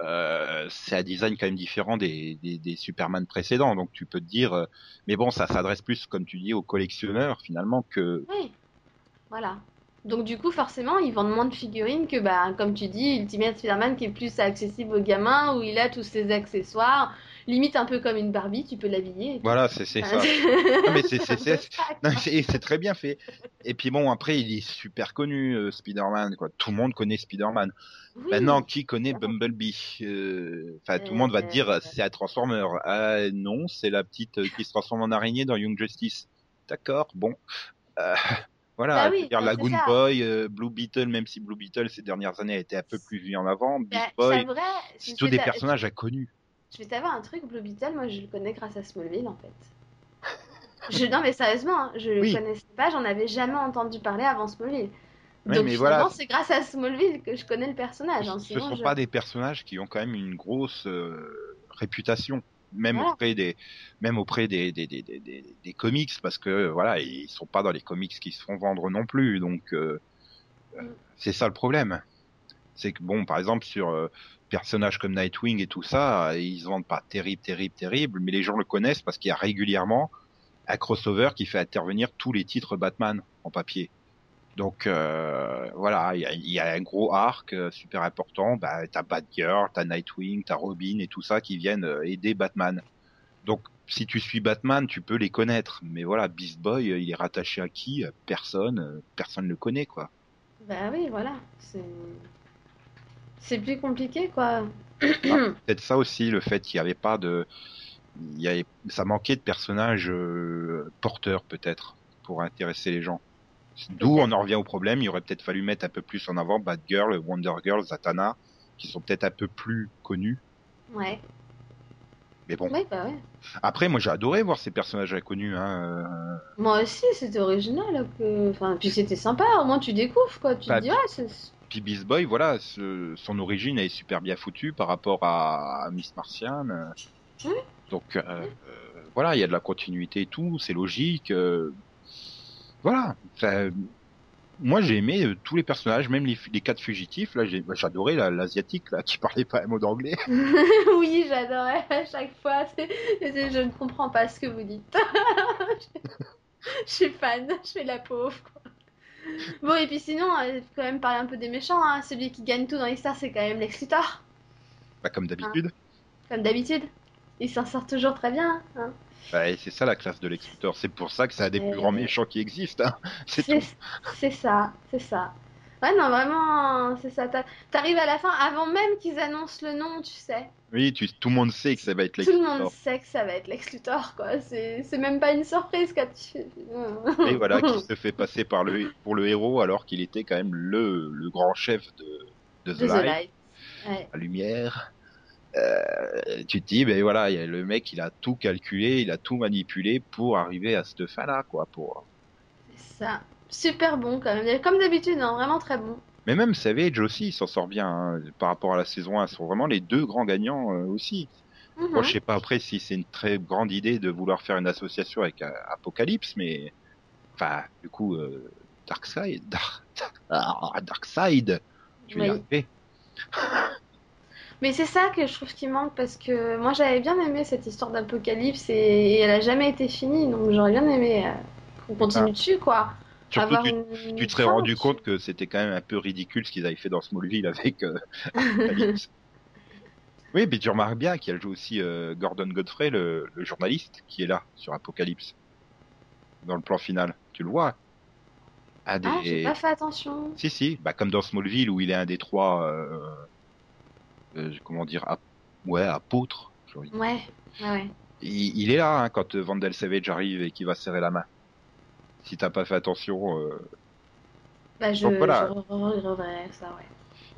Euh, c'est un design quand même différent des, des, des Superman précédents, donc tu peux te dire, euh, mais bon, ça s'adresse plus, comme tu dis, aux collectionneurs finalement que Oui, voilà. Donc du coup, forcément, ils vendent moins de figurines que, bah, comme tu dis, Ultimate Spider-Man qui est plus accessible aux gamins, où il a tous ses accessoires, limite un peu comme une Barbie, tu peux l'habiller. voilà, c'est ça. Non, mais c'est très bien fait. Et puis bon, après, il est super connu, euh, Spider-Man. Quoi. Tout le monde connaît Spider-Man. oui. Maintenant, qui connaît Bumblebee? Euh, Enfin, tout le monde va te dire, Euh, c'est un Transformer. Ah non, c'est la petite euh, qui se transforme en araignée dans Young Justice. D'accord, bon. Voilà, Bah oui, dire, bah, ça. Boy, euh, Blue Beetle, même si Blue Beetle ces dernières années a été un peu plus mis en avant, Bah, Beast Boy, c'est tous des personnages inconnus. Je vais t'avoir un truc, Blue Beetle, moi je le connais grâce à Smallville en fait. Je... Non mais sérieusement, hein, je le Oui. connaissais pas, j'en avais jamais entendu parler avant Smallville. Donc mais voilà. c'est grâce à Smallville que je connais le personnage. hein, Ce sinon sont je- pas des personnages qui ont quand même une grosse euh, réputation, même auprès des, même auprès des des, des, des, des- des comics, parce que voilà, ils sont pas dans les comics qui se font vendre non plus. Donc, euh, c'est ça le problème. C'est que bon, par exemple sur euh, personnages comme Nightwing et tout ça, ils se vendent pas terrible, terrible, terrible, mais les gens le connaissent parce qu'il y a régulièrement un crossover qui fait intervenir tous les titres Batman en papier. Donc euh, voilà, il y a, y a, un gros arc euh, super important. Bah, t'as Batgirl, t'as Nightwing, t'as Robin et tout ça qui viennent euh, aider Batman. Donc si tu suis Batman, tu peux les connaître. Mais voilà, Beast Boy, il est rattaché à qui Personne. Personne ne le connaît, quoi. Bah oui, voilà. C'est c'est plus compliqué, quoi. Ah, Peut-être ça aussi, le fait qu'il n'y avait pas de, il y avait... ça manquait de personnages porteurs peut-être pour intéresser les gens. D'où on en revient au problème. Il aurait peut-être fallu mettre un peu plus en avant Batgirl, Wonder Girl, Zatanna, qui sont peut-être un peu plus connus. Ouais. Mais bon. Ouais, bah ouais. Après, moi, j'ai adoré voir ces personnages inconnus. Hein. euh, Moi aussi, c'était original. Que... Enfin, puis c'était sympa. Au moins, tu découvres, quoi. Tu Bah, te dis, ah, c'est. Puis Beast Boy, voilà, ce- son origine est super bien foutue par rapport à, à Miss Martian. euh. Donc euh, euh, voilà, il y a de la continuité et tout, c'est logique. euh. Voilà. Moi j'ai aimé euh, tous les personnages, même les, les quatre fugitifs. Là, bah, j'adorais la- l'asiatique là qui parlait pas un mot d'anglais. oui, j'adorais à chaque fois. Je ne comprends pas ce que vous dites. Je suis fan, je fais la pauvre. Bon, et puis sinon, euh, faut quand même parler un peu des méchants. Hein. Celui qui gagne tout dans l'histoire, c'est quand même Lex Luthor, Bah, comme d'habitude. comme d'habitude. Il s'en sort toujours très bien. Hein. Bah, c'est ça la classe de Lex Luthor. C'est pour ça que c'est un des plus grands méchants qui existent. Hein. C'est C'est tout. c'est ça, c'est ça. Ouais, non, vraiment, c'est ça. T'a- T'arrives à la fin, avant même qu'ils annoncent le nom, tu sais. Oui, tu, tout le monde sait que ça va être Lex Tout le monde sait que ça va être Lex Luthor, quoi. C'est c'est même pas une surprise quand tu. Et voilà, qui se fait passer par le, pour le héros alors qu'il était quand même le, le grand chef de, de The, De The Light, Light. Ouais. la lumière. Euh, tu te dis, ben voilà, il y a le mec, il a tout calculé, il a tout manipulé pour arriver à cette fin-là, quoi. Pour... C'est ça. Super bon quand même. Comme d'habitude, hein, vraiment très bon. Mais même Savage aussi, il s'en sort bien hein, par rapport à la saison 1. Ce sont vraiment les deux grands gagnants euh, aussi. Mhm. Moi, je sais pas après si c'est une très grande idée de vouloir faire une association avec euh, Apocalypse, mais enfin, du coup, Darkseid, Dark... Ah, Darkseid, je vais y Oui. arriver. Mais c'est ça que je trouve qui manque parce que moi j'avais bien aimé cette histoire d'apocalypse et, et elle a jamais été finie donc j'aurais bien aimé euh, qu'on continue Ah. dessus quoi. Surtout, tu, une- tu te serais rendu compte que c'était quand même un peu ridicule ce qu'ils avaient fait dans Smallville avec euh, Apocalypse. oui, mais tu remarques bien qu'il y a aussi euh, Gordon Godfrey, le, le journaliste, qui est là sur Apocalypse dans le plan final. Tu le vois? Un des... Ah, j'ai pas fait attention. Si, si, bah, comme dans Smallville où il est un des trois, euh, comment dire, ap- ouais, dire. Ouais, ouais. Il, il est là hein, quand euh, Vandal Savage arrive et qu'il va serrer la main. Si t'as pas fait attention, euh, Bah je, Donc voilà. je re- re- reverrai ça, ouais.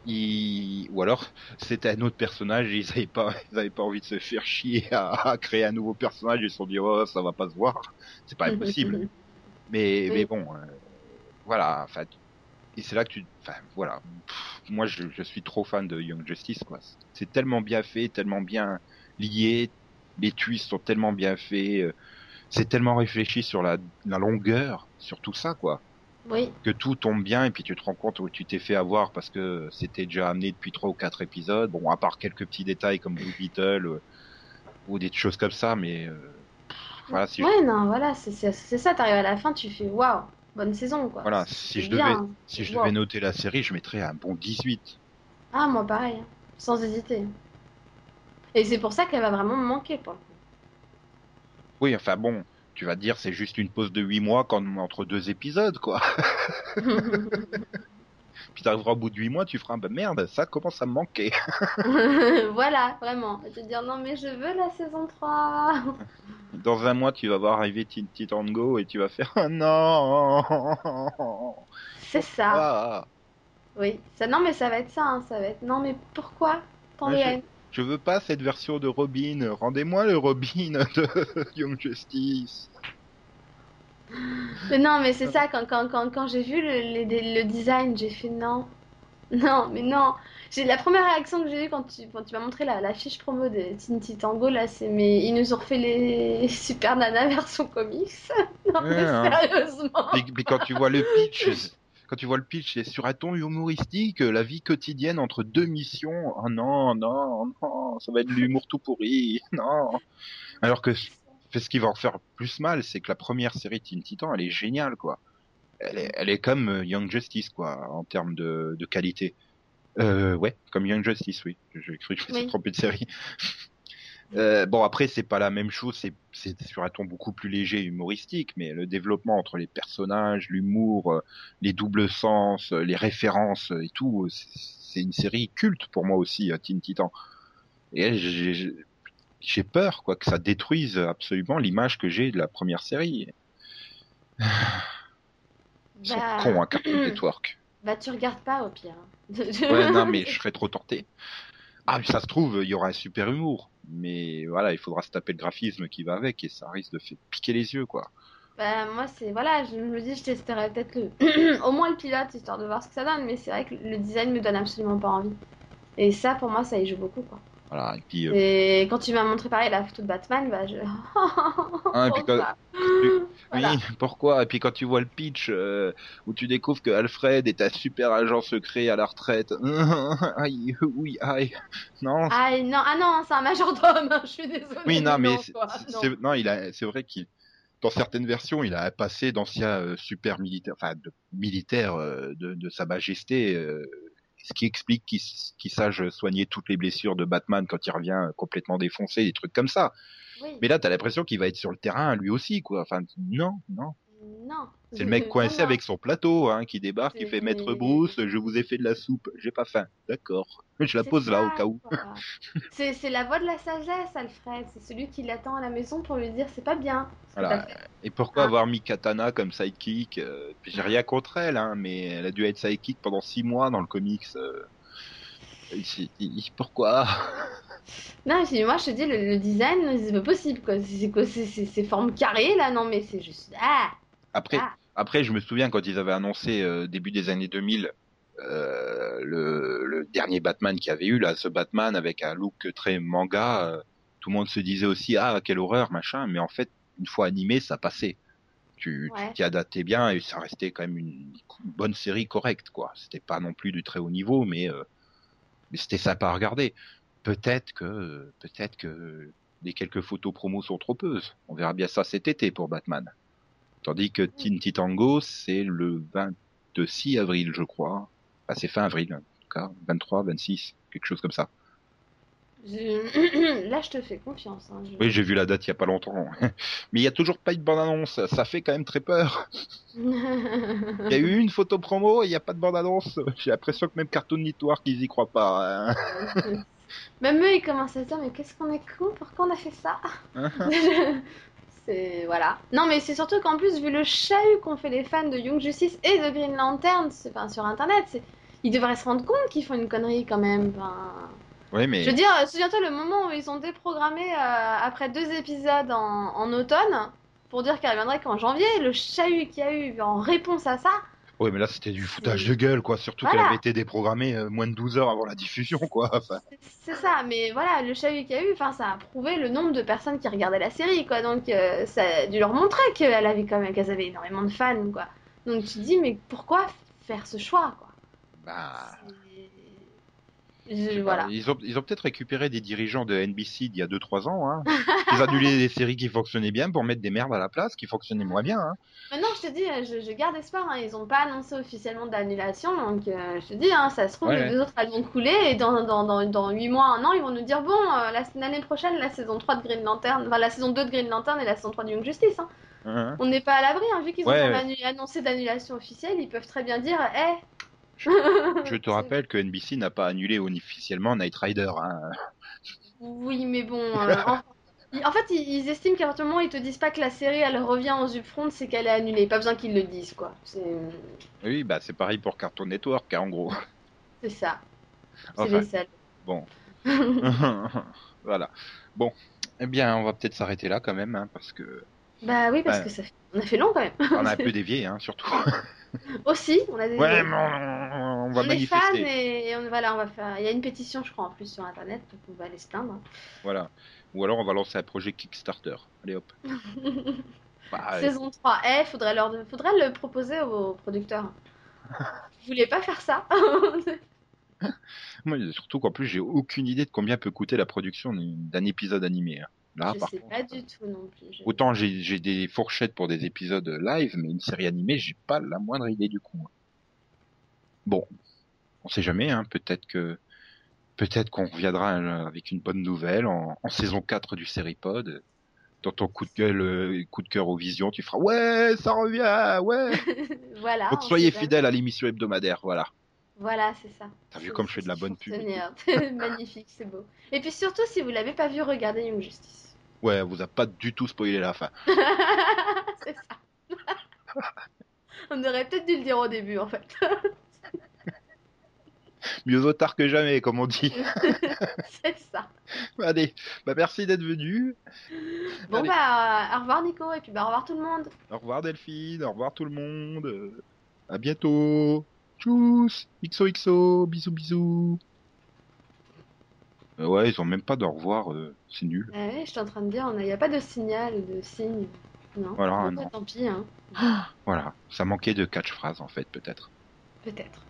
il... ou alors c'était un autre personnage ils avaient pas, ils avaient pas envie de se faire chier à, à créer un nouveau personnage. Ils se sont dit oh ça va pas se voir, c'est pas impossible. Mais, Oui. mais bon, euh, voilà. Enfin, et c'est là que tu, enfin, voilà. Pff, moi, je, je suis trop fan de Young Justice, quoi. C'est tellement bien fait, tellement bien lié. Les twists sont tellement bien faits. euh, C'est tellement réfléchi sur la, la longueur, sur tout ça, quoi. Oui, Que tout tombe bien et puis tu te rends compte où tu t'es fait avoir parce que c'était déjà amené depuis trois ou quatre épisodes. Bon, à part quelques petits détails comme Blue Beetle euh, ou des choses comme ça, mais euh, pff, voilà, si je- non, voilà, c'est ça, t'arrives à la fin, tu fais waouh, bonne saison quoi. Voilà, si je devais-. Si je Wow. devais noter la série, je mettrais un bon 18. Ah, moi pareil, hein, sans hésiter. Et c'est pour ça qu'elle va vraiment me manquer pour le Oui, enfin bon, tu vas te dire c'est juste une pause de 8 mois quand, entre deux épisodes, quoi. Puis t'arriveras au bout de 8 mois, tu feras, bah merde, ça commence à me manquer. voilà, vraiment. Et te dire non, mais je veux la saison 3. Dans un mois, tu vas voir arriver Teen Titango et tu vas faire, ah non C'est ça. Ah, Oui, ça, non, mais ça va être ça, hein, ça va être non, mais pourquoi tant Ouais, haine Je veux pas cette version de Robin, rendez-moi le Robin de Young Justice. Non, mais c'est ça, quand, quand, quand, quand j'ai vu le, le design, j'ai fait non. Non, mais non. J'ai la première réaction que j'ai eue quand tu, quand tu m'as montré la, la fiche promo de Teen Titango, là, c'est mais ils nous ont refait les Super Nana version comics. Non, mais hein. sérieusement. Mais, mais quand tu vois le pitch, quand tu vois le pitch, c'est sur un ton humoristique, la vie quotidienne entre deux missions. Oh non, non, non, ça va être de l'humour tout pourri. Non. Alors que ce qui va en faire plus mal, c'est que la première série Teen Titan, elle est géniale, quoi. Elle est, elle est comme euh, Young Justice, quoi, en termes de, de qualité. Euh, ouais, comme Young Justice, oui. J'ai cru que je me suis trompé de série. Euh, bon après c'est pas la même chose, c'est c'est sur un ton beaucoup plus léger, humoristique, mais le développement entre les personnages, l'humour, euh, les doubles sens, euh, les références et tout, c'est- c'est une série culte pour moi aussi, Teen Titan. Et j'ai- j'ai peur quoi que ça détruise absolument l'image que j'ai de la première série. Ils sont Bah, cons, hein, Cartoon Network. bah, tu regardes pas au pire. Ouais, non, mais je serais trop tenté. Ah, ça se trouve, il y aura un super humour. Mais voilà, il faudra se taper le graphisme qui va avec et ça risque de faire piquer les yeux, quoi. Bah, moi, c'est. Voilà, je me dis, je testerai peut-être le. Au moins le pilote, histoire de voir ce que ça donne. Mais c'est vrai que le design me donne absolument pas envie. Et ça, pour moi, ça y joue beaucoup, quoi. Voilà, et puis, euh, Et quand tu m'as montré pareil la photo de Batman, bah je. Ah, et puis quand- Pourquoi Voilà. oui, pourquoi? Et puis quand tu vois le pitch euh, où tu découvres que Alfred est un super agent secret à la retraite. aïe, oui, aïe. Non, Ah non, ah non, c'est un majordome, je suis désolée. Oui, non, mais c'est- non. il a, c'est vrai qu'il, dans certaines versions, il a passé d'ancien euh, super militaire, enfin de militaire euh, de, de sa Majesté, euh, ce qui explique qu'il sache soigner toutes les blessures de Batman quand il revient complètement défoncé, des trucs comme ça. Oui, Mais là, t'as l'impression qu'il va être sur le terrain lui aussi, quoi. Enfin, non, non. Non. C'est le mec coincé avec son plateau, hein, qui débarque, qui fait Maître Bruce, je vous ai fait de la soupe, j'ai pas faim. D'accord. Je la pose là au cas où. C'est la voix de la sagesse, Alfred. C'est celui qui l'attend à la maison pour lui dire c'est pas bien. Voilà. Et pourquoi Ah. avoir mis Katana comme sidekick euh, J'ai rien contre elle, hein, mais elle a dû être sidekick pendant six mois dans le comics. euh. Pourquoi? Non, moi je te dis, le, le design, c'est pas possible. C'est ces formes carrées là Non, mais c'est juste. Ah Après, Ah. après, je me souviens quand ils avaient annoncé euh, début des années 2000 euh, le, le dernier Batman qu'il y avait eu là, ce Batman avec un look très manga. euh, tout le monde se disait aussi ah quelle horreur machin, mais en fait une fois animé ça passait. Tu Ouais. t'y adaptais bien et ça restait quand même une, une bonne série correcte quoi. C'était pas non plus du très haut niveau, mais euh, mais c'était sympa à regarder. Peut-être que peut-être que les quelques photos promos sont trompeuses. On verra bien ça cet été pour Batman. Tandis que Teen Titango, c'est le 26 avril, je crois. Enfin, c'est fin avril, en tout cas. 23, 26, quelque chose comme ça. Je- Là je te fais confiance. hein, je- Oui, j'ai vu la date il y a pas longtemps. Mais il y a toujours pas eu de bande-annonce. Ça fait quand même très peur. Il y a eu une photo promo et il n'y a pas de bande-annonce. J'ai l'impression que même Cartoon Network, ils y croient pas. hein. Même eux, ils commencent à se dire, mais qu'est-ce qu'on est con, pourquoi on a fait ça? C'est voilà. Non, mais c'est surtout qu'en plus, vu le chahut qu'ont fait les fans de Young Justice et de Green Lantern, enfin, sur Internet, ils devraient se rendre compte qu'ils font une connerie quand même. Enfin, Oui, mais Je veux dire, souviens-toi le moment où ils ont déprogrammé euh, après deux épisodes en, en automne pour dire qu'elle reviendrait qu'en janvier. Le chahut qu'il y a eu en réponse à ça, ouais, mais là c'était du foutage de gueule, quoi. Surtout Voilà. qu'elle avait été déprogrammée euh, moins de 12 heures avant la diffusion, quoi. Enfin, C'est- ça, mais voilà, le chahut qu'il y a eu, ça a prouvé le nombre de personnes qui regardaient la série, quoi. Donc, euh, ça a dû leur montrer qu'elle avait quand même, qu'elles avaient énormément de fans, quoi. Donc, tu te dis, mais pourquoi faire ce choix, quoi? Bah. Je voilà. Ils ont, ils ont peut-être récupéré des dirigeants de NBC d'il y a 2-3 ans. Hein. ils annulaient des séries qui fonctionnaient bien pour mettre des merdes à la place qui fonctionnaient moins bien. Hein. Maintenant, je te dis, je, je garde espoir, hein, ils ont pas annoncé officiellement d'annulation, donc euh, je te dis, hein, ça se trouve, Ouais, les ouais. deux autres, elles vont couler, et dans, dans, dans, dans 8 mois, un an, ils vont nous dire, bon, euh, la- l'année prochaine, la saison 3 de Green Lantern, enfin, la saison 2 de Green Lantern et la saison 3 de Young Justice, hein. On n'est pas à l'abri, hein, vu qu'ils Ouais, ont ouais. annoncé d'annulation officielle, ils peuvent très bien dire, eh. Je te rappelle que NBC n'a pas annulé officiellement Night Rider. Hein. Oui, mais bon. euh, en... en fait, ils, estiment qu'à partir du moment où ils te disent pas que la série elle revient aux upfront, c'est qu'elle est annulée. Pas besoin qu'ils le disent, quoi. C'est Oui, bah c'est pareil pour Cartoon Network, hein, en gros. c'est ça. C'est Enfin, les bon. voilà. Bon. Eh bien, on va peut-être s'arrêter là quand même, hein, parce que bah oui, parce Ouais. que ça fait... on a fait long quand même. on a un peu dévié, hein, surtout. Aussi, on a des. ouais, mais on, on va on est fans manifester. et, on, voilà, on va faire. Il y a une pétition, je crois, en plus sur internet, donc on va aller se plaindre. Voilà. Ou alors on va lancer un projet Kickstarter. Allez hop. Bah, Saison 3, eh, faudrait, leur... faudrait le proposer aux producteurs. Je voulais pas faire ça. Moi, surtout qu'en plus, j'ai aucune idée de combien peut coûter la production d'un épisode animé. hein. Là, je par sais contre, pas du tout non plus. Je- autant j'ai des fourchettes pour des épisodes live, mais une série animée, j'ai pas la moindre idée du coup. Bon, on sait jamais, hein. Peut-être que peut-être qu'on reviendra euh, avec une bonne nouvelle en, en saison 4 du Seripod. Dans ton coup de gueule, euh, coup de cœur aux visions, tu feras ouais, ça revient, ouais. voilà. Donc on soyez fidèles à l'émission hebdomadaire, voilà. Voilà, c'est ça. T'as vu comme je fais de la bonne pub. Magnifique, c'est beau. Et puis surtout, si vous l'avez pas vu, regardez Young Justice. Ouais, vous a pas du tout spoilé la fin. c'est ça. On aurait peut-être dû le dire au début, en fait. Mieux vaut tard que jamais, comme on dit. c'est ça. Allez, bah merci d'être venu. Bon, Allez. bah, au revoir Nico, et puis bah, au revoir tout le monde. Au revoir Delphine, au revoir tout le monde. À bientôt. Tchuss. XOXO. Bisous bisous. Euh, ouais, ils ont même pas de au revoir, euh, c'est nul. Ah ouais, je suis en train de dire, il n'y a pas de signal de signe. Non. Voilà, non. bah, Tant pis, hein. Voilà, ça manquait de catchphrase en fait, peut-être. Peut-être.